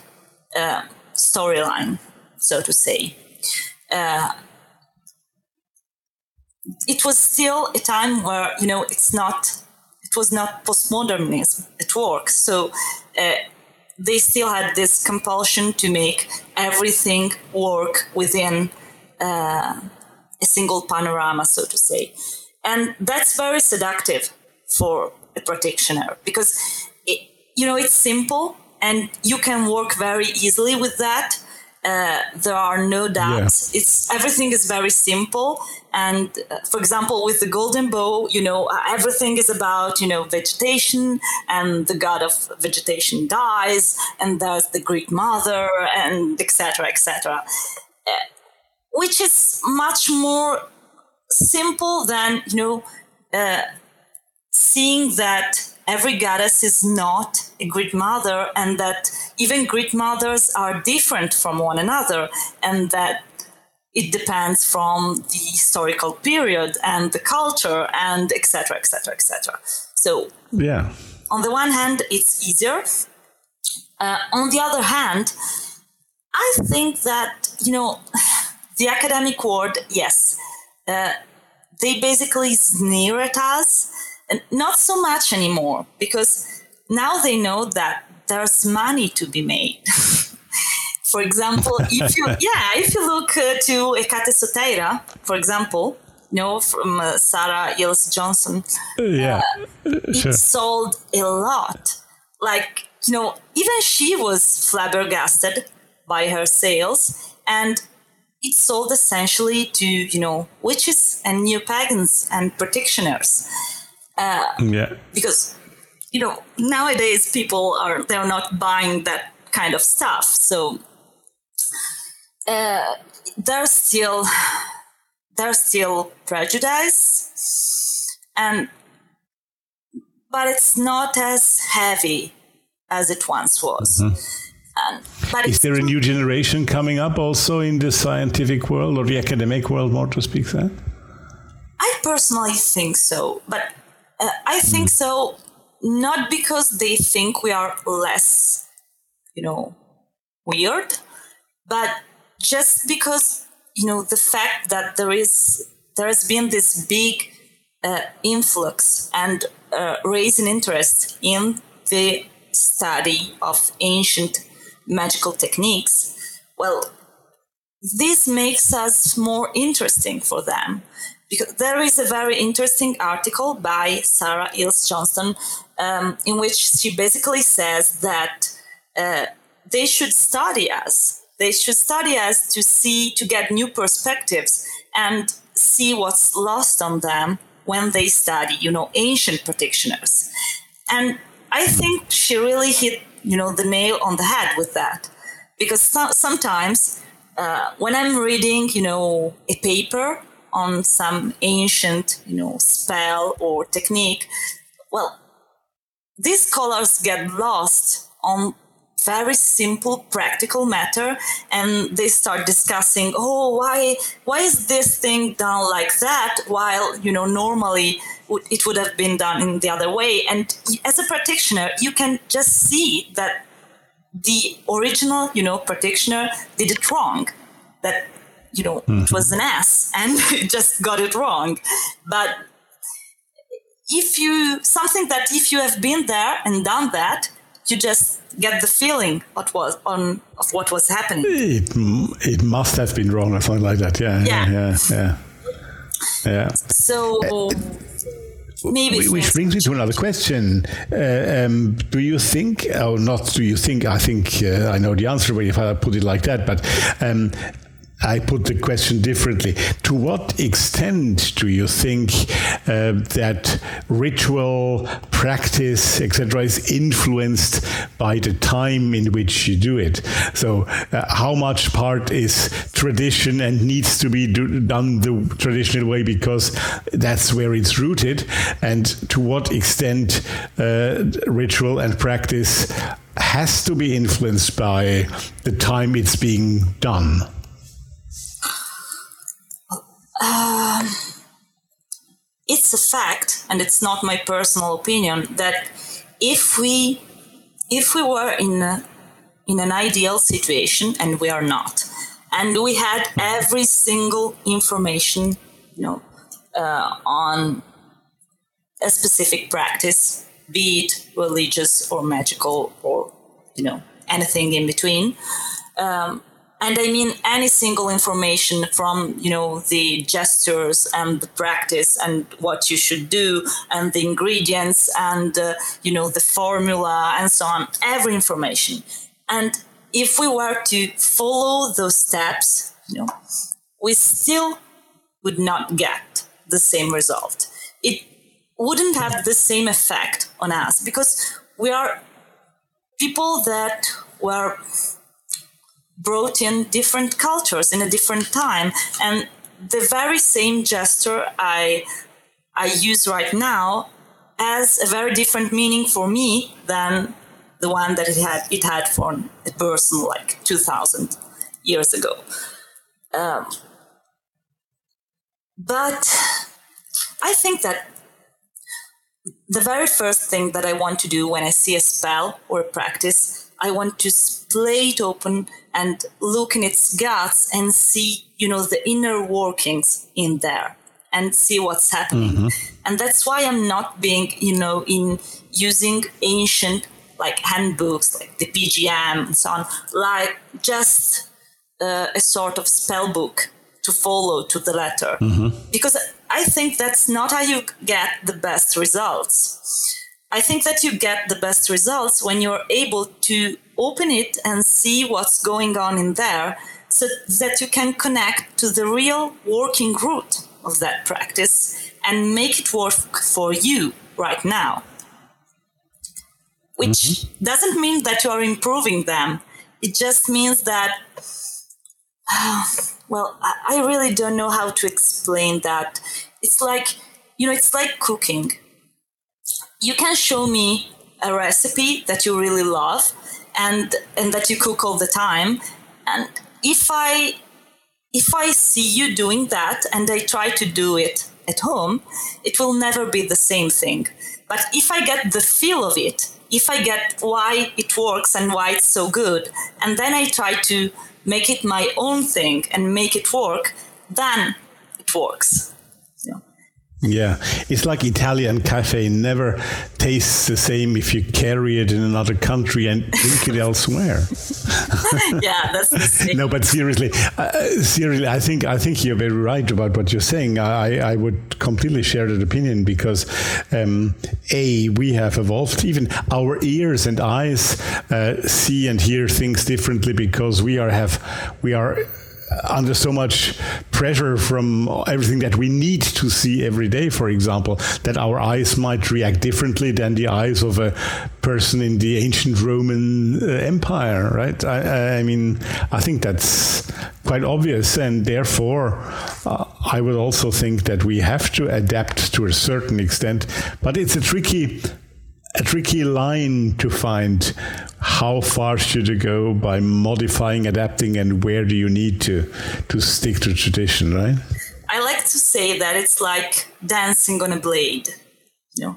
uh, storyline, so to say. Uh, it was still a time where you know it's not it was not postmodernism at work so uh, they still had this compulsion to make everything work within uh, a single panorama so to say and that's very seductive for a practitioner because it, you know it's simple and you can work very easily with that. Uh, there are no doubts. Yeah. it's everything is very simple and uh, for example with the golden bough, you know uh, everything is about you know vegetation and the god of vegetation dies and there's the greek mother and etc etc uh, which is much more simple than you know uh, seeing that every goddess is not a Greek mother and that even Greek mothers are different from one another and that it depends from the historical period and the culture and etc etc etc so yeah. on the one hand it's easier. Uh, on the other hand i think that you know the academic world yes. Uh, they basically sneer at us and not so much anymore because now they know that there's money to be made. for example, if you yeah, if you look uh, to Hecate Soteira, for example, you know from uh, Sarah Iles Johnston, yeah, uh, sure. it sold a lot. Like you know, even she was flabbergasted by her sales, and it sold essentially to you know witches and neo pagans and practitioners. Uh, yeah. Because, you know, nowadays people are, they're not buying that kind of stuff. So uh, there's still, there's still prejudice and, but it's not as heavy as it once was. Mm-hmm. And, but is there a new generation coming up also in the scientific world or the academic world, more to speak that? I personally think so, but uh, I think so not because they think we are less, you know, weird, but just because, you know, the fact that there is, there has been this big uh, influx and uh, raise in interest in the study of ancient magical techniques, well, this makes us more interesting for them. Because there is a very interesting article by Sarah Iles Johnston um, in which she basically says that uh, they should study us. They should study us to see, to get new perspectives and see what's lost on them when they study, you know, ancient practitioners. And I think she really hit, you know, the nail on the head with that. Because so- sometimes uh, when I'm reading, you know, a paper on some ancient, you know, spell or technique, well, these scholars get lost on very simple practical matter and they start discussing oh why why is this thing done like that? While you know normally it would have been done in the other way. And as a practitioner you can just see that the original you know practitioner did it wrong that you know mm-hmm. it was an ass and just got it wrong but if you something that if you have been there and done that you just get the feeling what was on of what was happening. It, it must have been wrong or something like that. Yeah, yeah, yeah, yeah. yeah. So. Maybe which brings me to another question. Uh, um, do you think, or not do you think, I think uh, I know the answer but if I put it like that, but um, I put the question differently. To what extent do you think uh, that ritual, practice, etc., is influenced by the time in which you do it? So, uh, how much part is tradition and needs to be do, done the traditional way because that's where it's rooted? And to what extent uh, ritual and practice has to be influenced by the time it's being done? Um, it's a fact, and it's not my personal opinion, that if we if we were in a, in an ideal situation, and we are not, and we had every single information, you know, uh, on a specific practice, be it religious or magical or you know anything in between. Um, and I mean any single information from you know the gestures and the practice and what you should do and the ingredients and uh, you know the formula and so on every information. And if we were to follow those steps you know we still would not get the same result. It wouldn't have the same effect on us because we are people that were brought in different cultures in a different time. And the very same gesture i i use right now has a very different meaning for me than the one that it had it had for a person like 2000 years ago. Um, but i think that the very first thing that i want to do when i see a spell or a practice I want to splay it open and look in its guts and see, you know, the inner workings in there and see what's happening. Mm-hmm. And that's why I'm not being, you know, in using ancient like handbooks like the PGM and so on, like just uh, a sort of spell book to follow to the letter. Mm-hmm. Because I think that's not how you get the best results. I think that you get the best results when you're able to open it and see what's going on in there so that you can connect to the real working root of that practice and make it work for you right now. Which mm-hmm. doesn't mean that you are improving them. It just means that, uh, well, I really don't know how to explain that. It's like, you know, it's like cooking you can show me a recipe that you really love and and that you cook all the time and if i if i see you doing that and i try to do it at home, it will never be the same thing. But if I get the feel of it, if I get why it works and why it's so good, and then I try to make it my own thing and make it work, then it works. Yeah, it's like Italian cafe never tastes the same if you carry it in another country and drink it elsewhere. yeah, that's no, but seriously, uh, seriously, I think I think you're very right about what you're saying. I, I would completely share that opinion because um, a we have evolved. Even our ears and eyes uh, see and hear things differently because we are have we are under so much pressure from everything that we need to see every day, for example, that our eyes might react differently than the eyes of a person in the ancient Roman uh, Empire, right? I, I, mean, I think that's quite obvious, and therefore, uh, I would also think that we have to adapt to a certain extent, but it's a tricky a tricky line to find. How far should you go by modifying adapting and where do you need to to stick to tradition right? I like to say that it's like dancing on a blade you know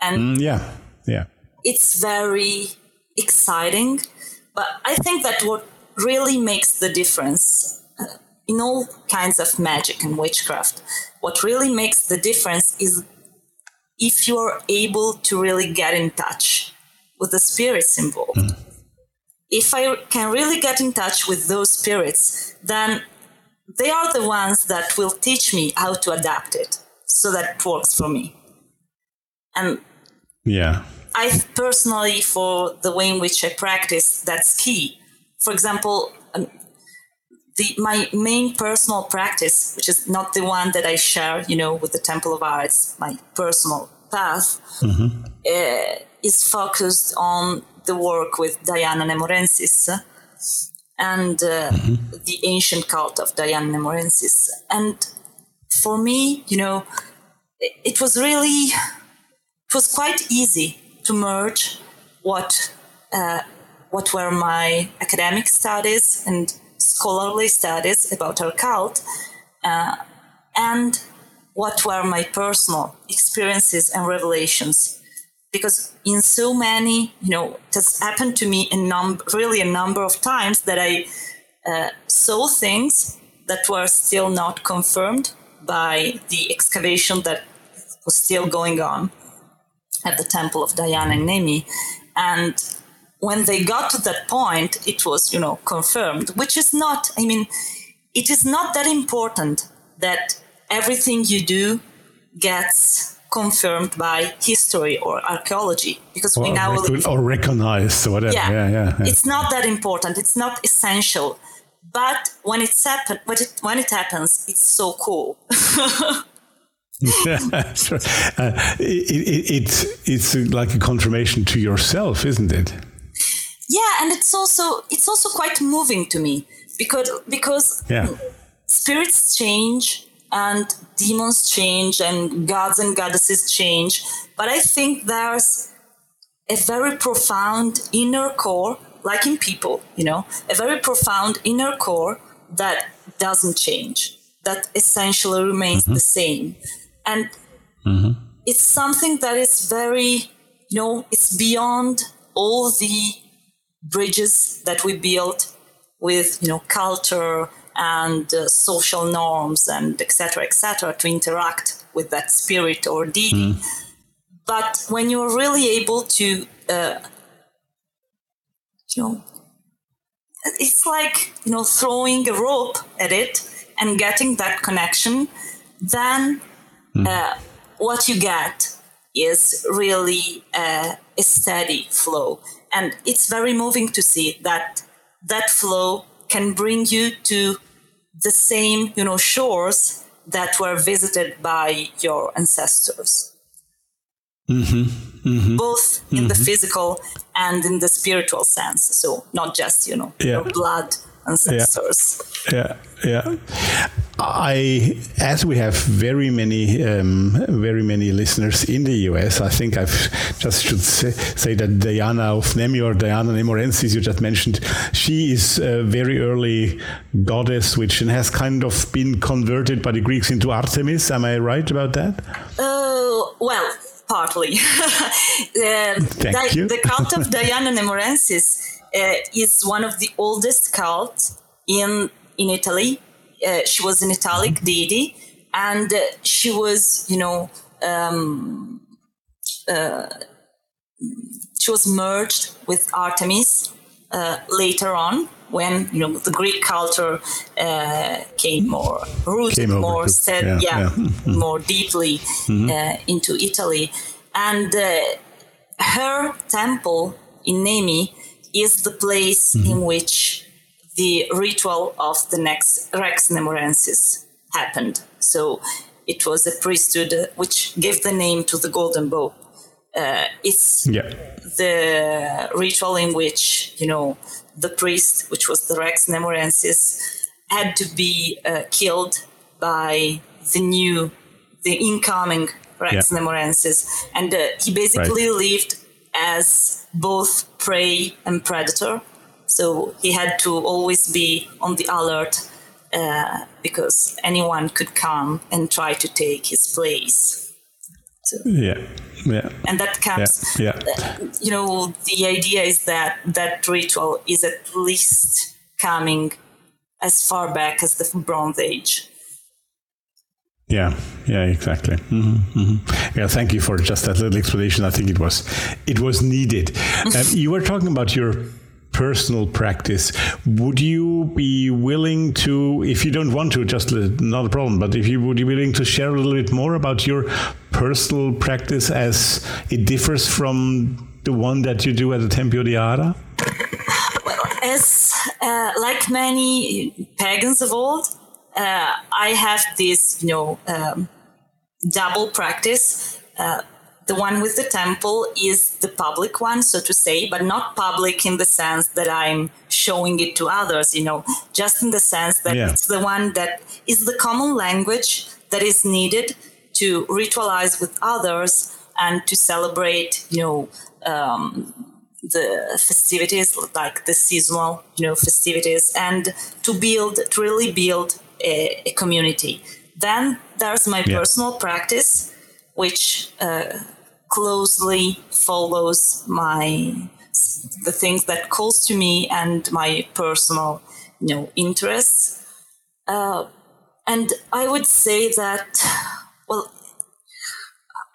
and mm, yeah yeah. it's very exciting but i think that what really makes the difference in all kinds of magic and witchcraft what really makes the difference is if you're able to really get in touch with the spirits involved. Mm. If I can really get in touch with those spirits, then they are the ones that will teach me how to adapt it so that it works for me. And yeah, I personally, for the way in which I practice, that's key. For example, the, my main personal practice, which is not the one that I share, you know, with the Temple of Arts, my personal path, mm-hmm. uh, is focused on the work with Diana Nemorensis and uh, mm-hmm. the ancient cult of Diana Nemorensis. And for me, you know, it, it was really, it was quite easy to merge what uh, what were my academic studies and scholarly studies about her cult, uh, and what were my personal experiences and revelations. Because in so many, you know, it has happened to me in num- really a number of times that I uh, saw things that were still not confirmed by the excavation that was still going on at the temple of Diana and Nemi. And when they got to that point, it was, you know, confirmed, which is not, I mean, it is not that important that everything you do gets confirmed by history or archaeology because or we now rec- or recognized or whatever. Yeah. Yeah, yeah, yeah, It's not that important. It's not essential. But when it's happen, when it, when it happens, it's so cool. yeah, uh, it, it, it's it's like a confirmation to yourself, isn't it? Yeah and it's also it's also quite moving to me because because yeah. spirits change and demons change and gods and goddesses change but i think there's a very profound inner core like in people you know a very profound inner core that doesn't change that essentially remains mm-hmm. the same and mm-hmm. it's something that is very you know it's beyond all the bridges that we built with you know culture and uh, social norms and etc etc to interact with that spirit or deity mm. but when you're really able to uh, you know it's like you know throwing a rope at it and getting that connection then mm. uh, what you get is really a steady flow and it's very moving to see that that flow can bring you to the same you know shores that were visited by your ancestors mm-hmm. Mm-hmm. both in mm-hmm. the physical and in the spiritual sense so not just you know yeah. your blood ancestors. Yeah, yeah. I, as we have very many, um, very many listeners in the US, I think I just should say, say, that Diana of Nemi or Diana Nemorensis you just mentioned, she is a very early goddess, which has kind of been converted by the Greeks into Artemis. Am I right about that? Oh uh, well, partly. uh, Thank Di- you. the cult of Diana Nemorensis uh, is one of the oldest cults in in Italy. Uh, she was an Italic deity, and uh, she was, you know, um, uh, she was merged with Artemis uh, later on when you know the Greek culture uh, came more rooted, Came more to- set, yeah, yeah, yeah. Mm-hmm. more deeply uh, into Italy, and uh, her temple in Nemi is the place Mm-hmm. in which the ritual of the next Rex Nemorensis happened. So it was a priesthood which gave the name to the golden bough. Uh, it's Yeah. the ritual in which you know the priest, which was the Rex Nemorensis, had to be uh, killed by the new, the incoming Rex Yeah. Nemorensis, and uh, he basically lived as both prey and predator. So he had to always be on the alert uh, because anyone could come and try to take his place. Yeah, yeah, And that yeah, comes yeah. you know, the idea is that that ritual is at least coming as far back as the Bronze Age. Yeah, yeah, exactly. hmm hmm Yeah, thank you for just that little explanation. I think it was it was needed. um, you were talking about your personal practice. Would you be willing to, if you don't want to, just not a problem. But if you would be willing to share a little bit more about your personal practice as it differs from the one that you do at the Tempio di Ara? As uh, like many pagans of old, uh, I have this, you know, um, double practice. Uh, the one with the temple is the public one, so to say, but not public in the sense that I'm showing it to others, you know, just in the sense that Yeah. it's the one that is the common language that is needed to ritualize with others and to celebrate, you know, um, the festivities like the seasonal, you know, festivities and to build, to really build a, a community. Then there's my Yeah. personal practice, which uh, closely follows my the things that calls to me and my personal you know interests uh, and i would say that well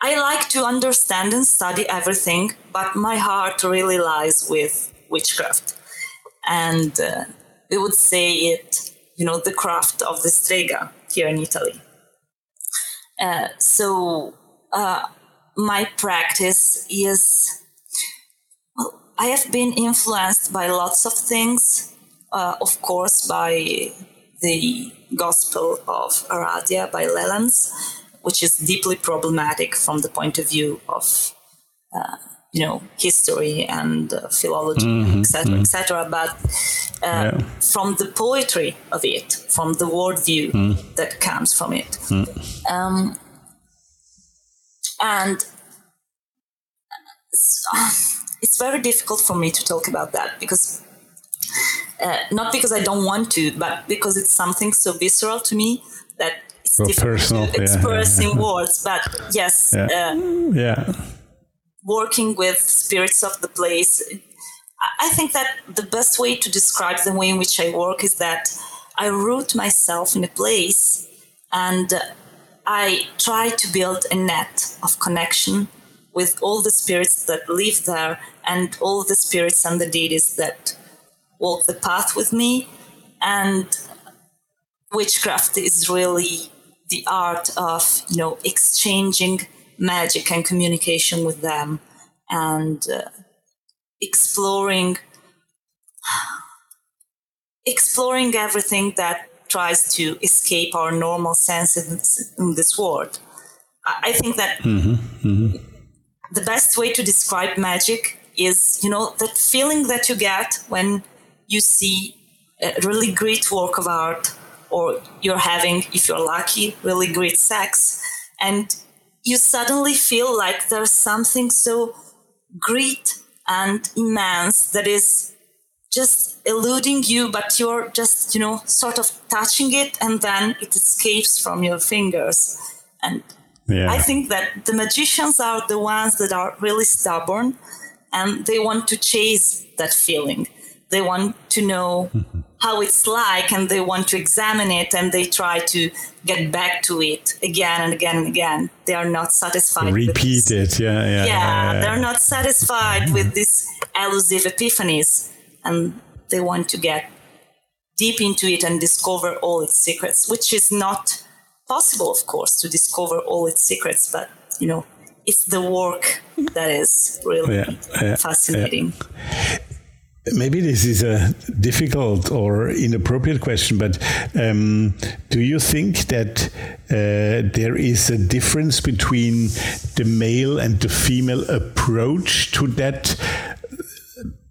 i like to understand and study everything but my heart really lies with witchcraft and uh, we would say it you know the craft of the strega here in italy. Uh, so uh, my practice is well, I have been influenced by lots of things, uh, of course, by the Gospel of Aradia by Leland, which is deeply problematic from the point of view of uh, you know history and uh, philology, etc., etc. But uh, Yeah. from the poetry of it, from the worldview that comes from it. Um, and it's, it's very difficult for me to talk about that because uh, not because I don't want to, but because it's something so visceral to me that it's So difficult personal, to yeah, express yeah. in words. But yes, Yeah. Working with spirits of the place. I think that the best way to describe the way in which I work is that I root myself in a place and I try to build a net of connection with all the spirits that live there and all the spirits and the deities that walk the path with me. And witchcraft is really the art of, you know, exchanging magic and communication with them and uh, exploring exploring everything that tries to escape our normal senses in this world. I I think that the best way to describe magic is, you know, that feeling that you get when you see a really great work of art, or you're having, if you're lucky, really great sex, and you suddenly feel like there's something so great and immense that is just eluding you, but you're just, you know, sort of touching it and then it escapes from your fingers. And yeah. I think that the magicians are the ones that are really stubborn and they want to chase that feeling. They want to know how it's like and they want to examine it and they try to get back to it again and again and again. They are not satisfied. Repeat it, yeah, yeah, yeah. Yeah, they're not satisfied with these elusive epiphanies and they want to get deep into it and discover all its secrets, which is not possible, of course, to discover all its secrets, but you know, it's the work that is really yeah, yeah, fascinating. Maybe this is a difficult or inappropriate question, but um, do you think that uh, there is a difference between the male and the female approach to that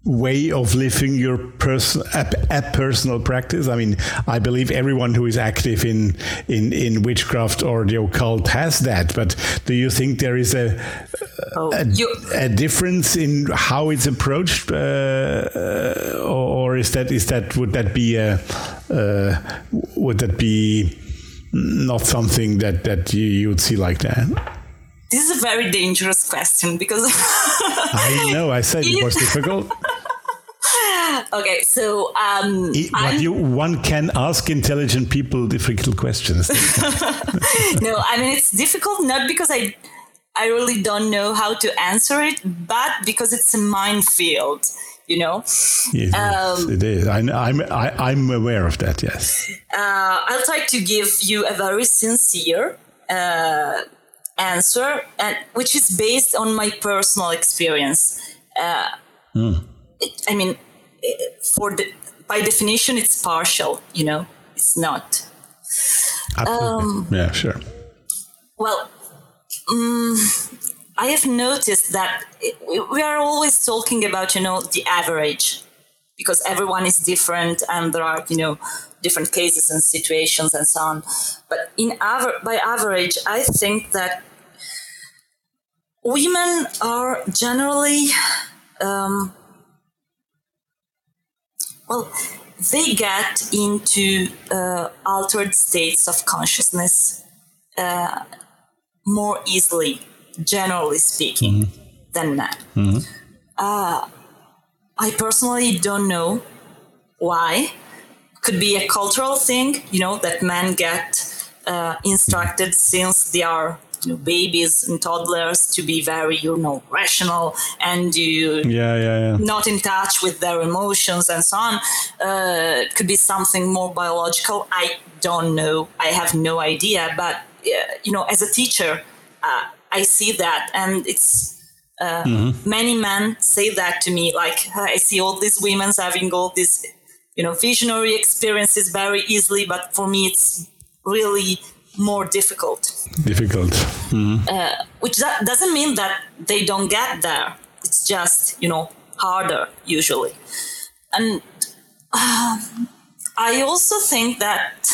way of living your personal a, personal practice i mean i believe everyone who is active in in in witchcraft or the occult has that but do you think there is a oh, a, a, difference in how it's approached uh, uh, or is that is that would that be a uh, would that be not something that that you, you would see like that this is a very dangerous question because I know I said it was difficult. okay, so um, what you one can ask intelligent people difficult questions. no, I mean it's difficult not because I I really don't know how to answer it, but because it's a minefield. You know, yes, um, it is. I, I'm I, am i am aware of that. Yes. Uh, I'll try to give you a very sincere uh, answer, and which is based on my personal experience. Uh, mm. I mean, for the by definition, it's partial. You know, it's not. Um, yeah, sure. Well, um, I have noticed that it, we are always talking about you know the average because everyone is different and there are you know different cases and situations and so on. But in aver- by average, I think that women are generally um, well, they get into uh, altered states of consciousness uh, more easily, generally speaking, mm-hmm. than men. Mm-hmm. Uh, I personally don't know why. Could be a cultural thing, you know, that men get uh, instructed since they are you know, babies and toddlers to be very, you know, rational and you yeah, yeah, yeah. not in touch with their emotions and so on. Uh, it could be something more biological. I don't know. I have no idea. But, uh, you know, as a teacher, uh, I see that and it's, uh, mm-hmm. many men say that to me like i see all these women having all these you know visionary experiences very easily but for me it's really more difficult. Difficult. Mm-hmm. Uh, which that doesn't mean that they don't get there. It's just, you know, harder usually. And uh, I also think that,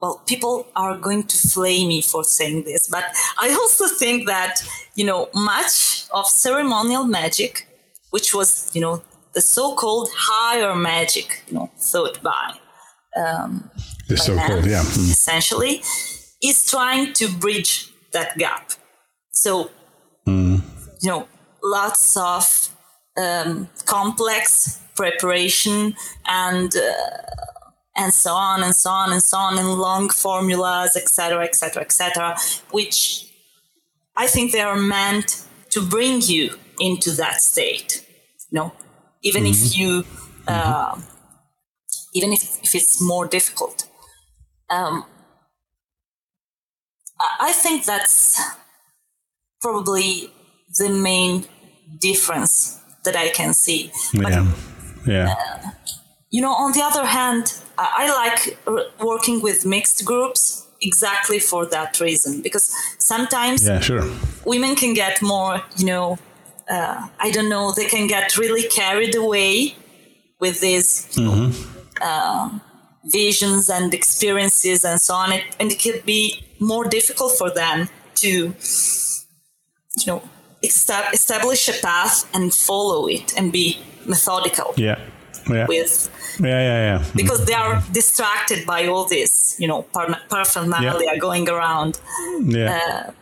well, people are going to flame me for saying this, but I also think that, you know, much of ceremonial magic, which was, you know, the so called higher magic, you know, thought by um, the so-called, yeah, mm. essentially, is trying to bridge that gap. So, mm. you know, lots of um, complex preparation and uh, and so on and so on and so on, and long formulas, etc., etc., etc., which I think they are meant to bring you into that state. You know, even mm-hmm. if you. Uh, mm-hmm. Even if, if it's more difficult. Um, I think that's probably the main difference that I can see. Yeah. But, yeah. Uh, you know, on the other hand, I like working with mixed groups exactly for that reason because sometimes yeah, sure. women can get more, you know, uh, I don't know, they can get really carried away with this mm-hmm uh, visions and experiences and so on. It, and it could be more difficult for them to, you know, establish a path and follow it and be methodical. Yeah. Yeah. With yeah, yeah, yeah. Because they are distracted by all this, you know, paraphernalia yeah. going around. Yeah. Uh,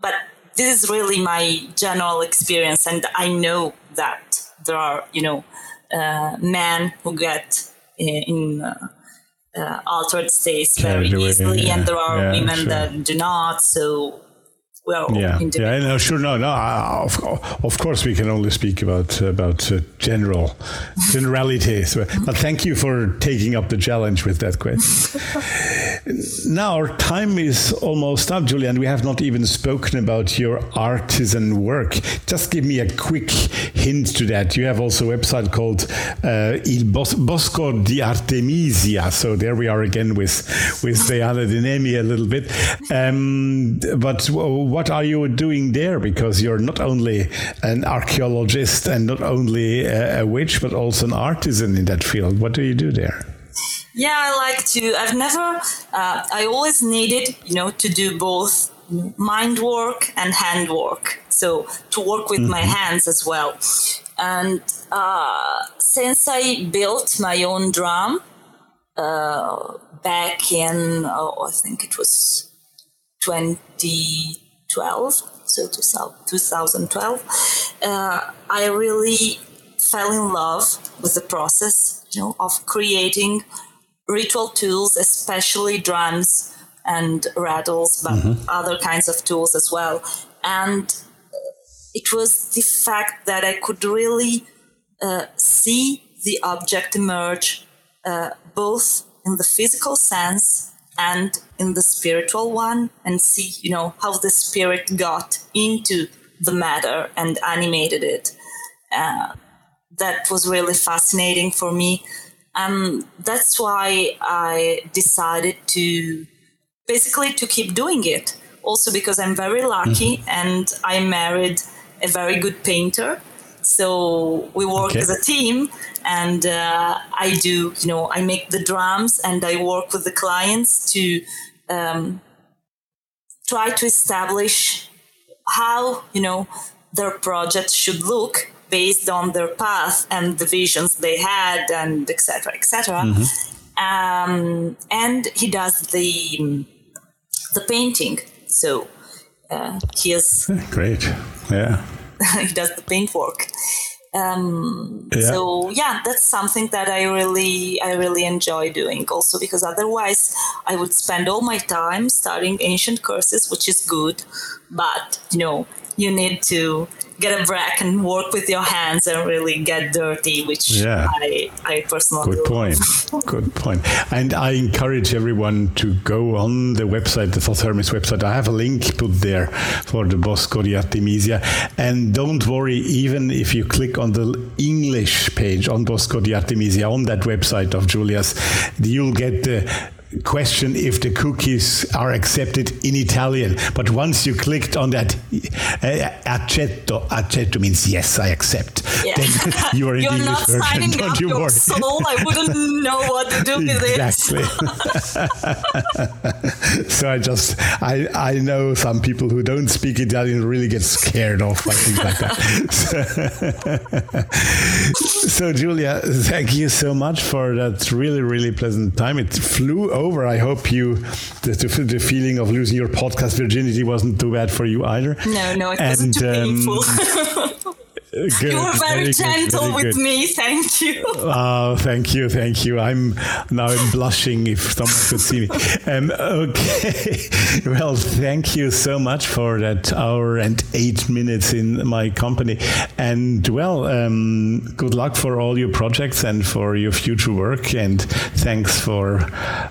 but this is really my general experience, and I know that there are, you know, uh, men who get in uh, uh, altered states very easily, yeah. and there are yeah, women sure. that do not. So well yeah. yeah no sure no no of, of course we can only speak about about uh, general generalities. But thank you for taking up the challenge with that question. Now our time is almost up Julian. we have not even spoken about your artisan work. Just give me a quick hint to that. You have also a website called uh, Il Bos- Bosco di Artemisia. So there we are again with with the Denemi a little bit. Um, but what are you doing there? Because you're not only an archaeologist and not only a, a witch, but also an artisan in that field. What do you do there? Yeah, I like to. I've never. Uh, I always needed, you know, to do both mind work and hand work. So to work with mm-hmm. my hands as well. And uh, since I built my own drum uh, back in, oh, I think it was 20, 12, so 2012, uh, I really fell in love with the process, you know, of creating ritual tools, especially drums and rattles, but mm-hmm. other kinds of tools as well. And it was the fact that I could really uh, see the object emerge uh, both in the physical sense and in the spiritual one and see, you know, how the spirit got into the matter and animated it. Uh, that was really fascinating for me. Um, that's why I decided to basically to keep doing it. Also because I'm very lucky mm-hmm. and I married a very good painter. So we work okay. as a team and uh, I do, you know, I make the drums and I work with the clients to um, try to establish how, you know, their project should look based on their path and the visions they had and etc etc mm-hmm. um, and he does the the painting so uh, he is great yeah he does the paint work um, yeah. so yeah that's something that i really i really enjoy doing also because otherwise i would spend all my time studying ancient curses which is good but you know you need to get a break and work with your hands and really get dirty, which yeah. I, I personally Good point. Good point. And I encourage everyone to go on the website, the Thoth Hermes website. I have a link put there for the Bosco di Artemisia. And don't worry, even if you click on the English page on Bosco di Artemisia on that website of Julia's, you'll get the question if the cookies are accepted in Italian. But once you clicked on that uh, accetto, accetto means yes, I accept. Yeah. Then you are in You're the English version. Signing Don't up you your worry. soul. I wouldn't know what to do with it. exactly. it. so I just I I know some people who don't speak Italian really get scared off by things like that. so, so Julia, thank you so much for that really really pleasant time. It flew over. I hope you the, the, feeling of losing your podcast virginity wasn't too bad for you either. No, no, it wasn't too um, painful. Good, you were very, very gentle good, with good. me. Thank you. Oh, thank you, thank you. I'm now I'm blushing if someone could see me. Um, okay. Well, thank you so much for that hour and eight minutes in my company. And well, um, good luck for all your projects and for your future work. And thanks for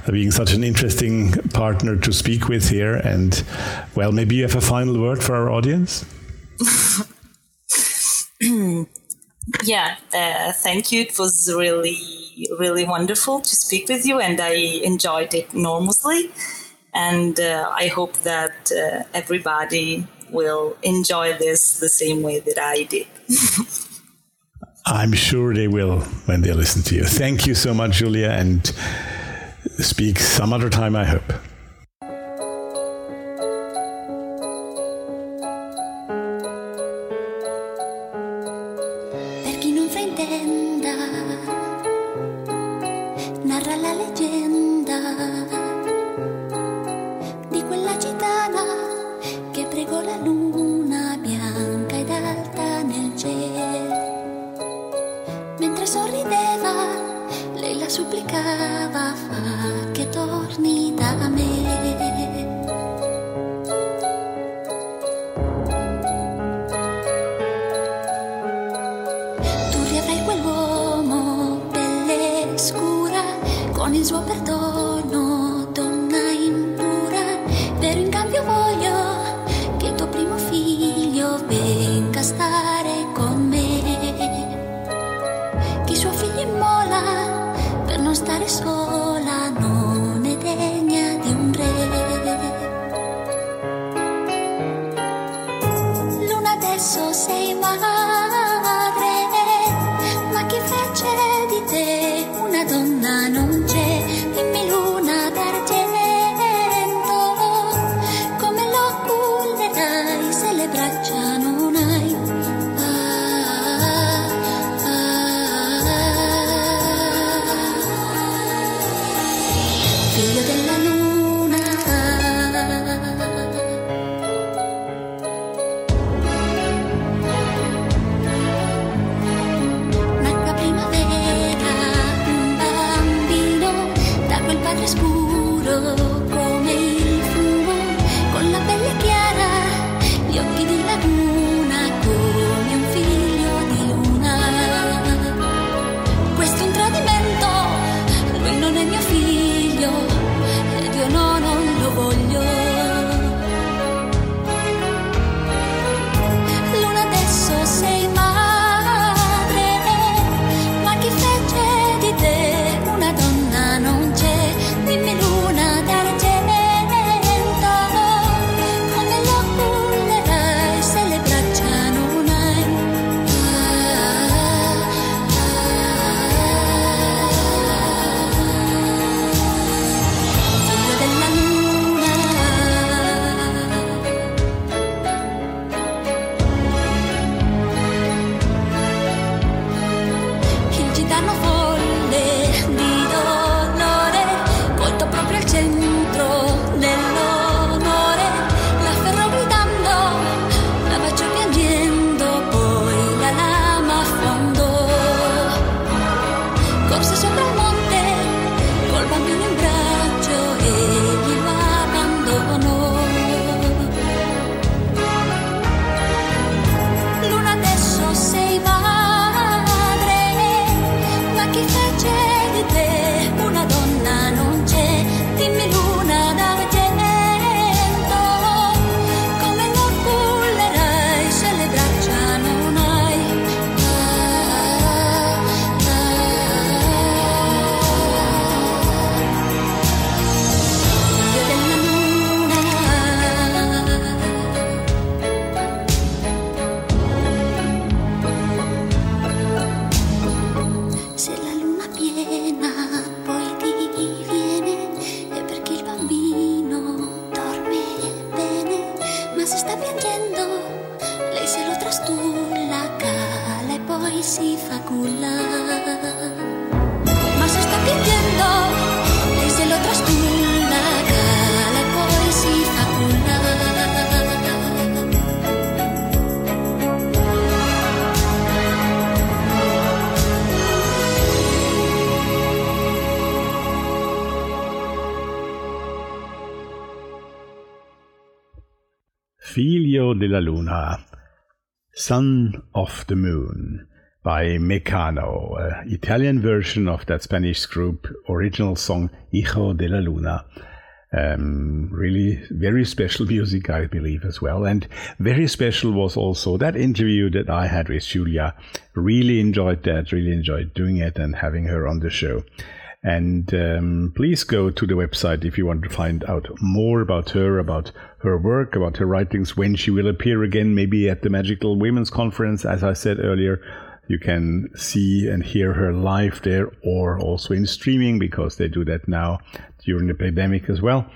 being such an interesting partner to speak with here. And well, maybe you have a final word for our audience. yeah, uh, thank you. It was really, really wonderful to speak with you, and I enjoyed it enormously. And uh, I hope that uh, everybody will enjoy this the same way that I did. I'm sure they will when they listen to you. Thank you so much, Julia, and speak some other time, I hope. La Luna, Son of the Moon by Mecano, Italian version of that Spanish group original song Hijo de la Luna. Um, really very special music, I believe, as well. And very special was also that interview that I had with Julia. Really enjoyed that, really enjoyed doing it and having her on the show. And um, please go to the website if you want to find out more about her, about her work, about her writings, when she will appear again, maybe at the Magical Women's Conference, as I said earlier. You can see and hear her live there or also in streaming because they do that now during the pandemic as well.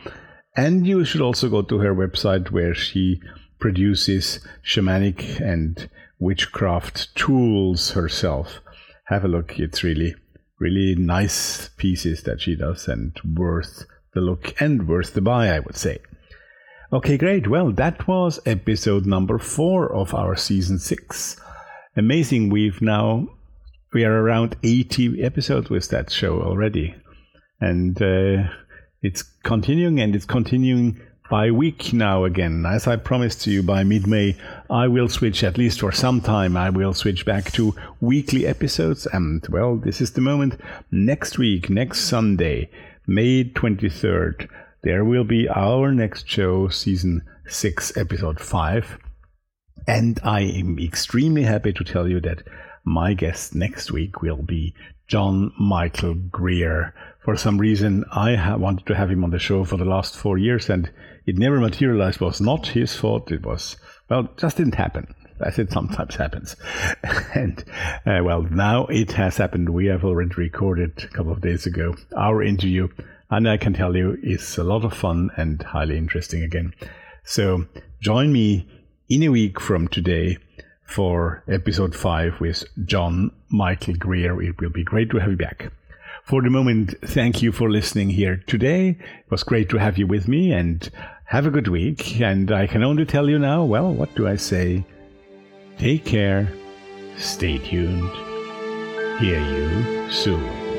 And you should also go to her website where she produces shamanic and witchcraft tools herself. Have a look. It's really, really nice pieces that she does and worth the look and worth the buy, I would say. Okay, great. Well, that was episode number four of our season six amazing. We've now we are around 80 episodes with that show already, and uh, it's continuing and it's continuing by week now again. As I promised to you, by mid May, I will switch at least for some time. I will switch back to weekly episodes, and well, this is the moment. Next week, next Sunday, May 23rd, there will be our next show, season 6, episode 5. And I am extremely happy to tell you that my guest next week will be John Michael Greer. For some reason, I ha- wanted to have him on the show for the last four years, and it never materialized. It was not his fault. It was, well, just didn't happen. As it sometimes happens. and, uh, well, now it has happened. We have already recorded a couple of days ago our interview, and I can tell you it's a lot of fun and highly interesting again. So join me in a week from today for episode 5 with John Michael Greer. It will be great to have you back. For the moment, thank you for listening here today. It was great to have you with me and have a good week. And I can only tell you now, well, what do I say? Take care, stay tuned, hear you soon.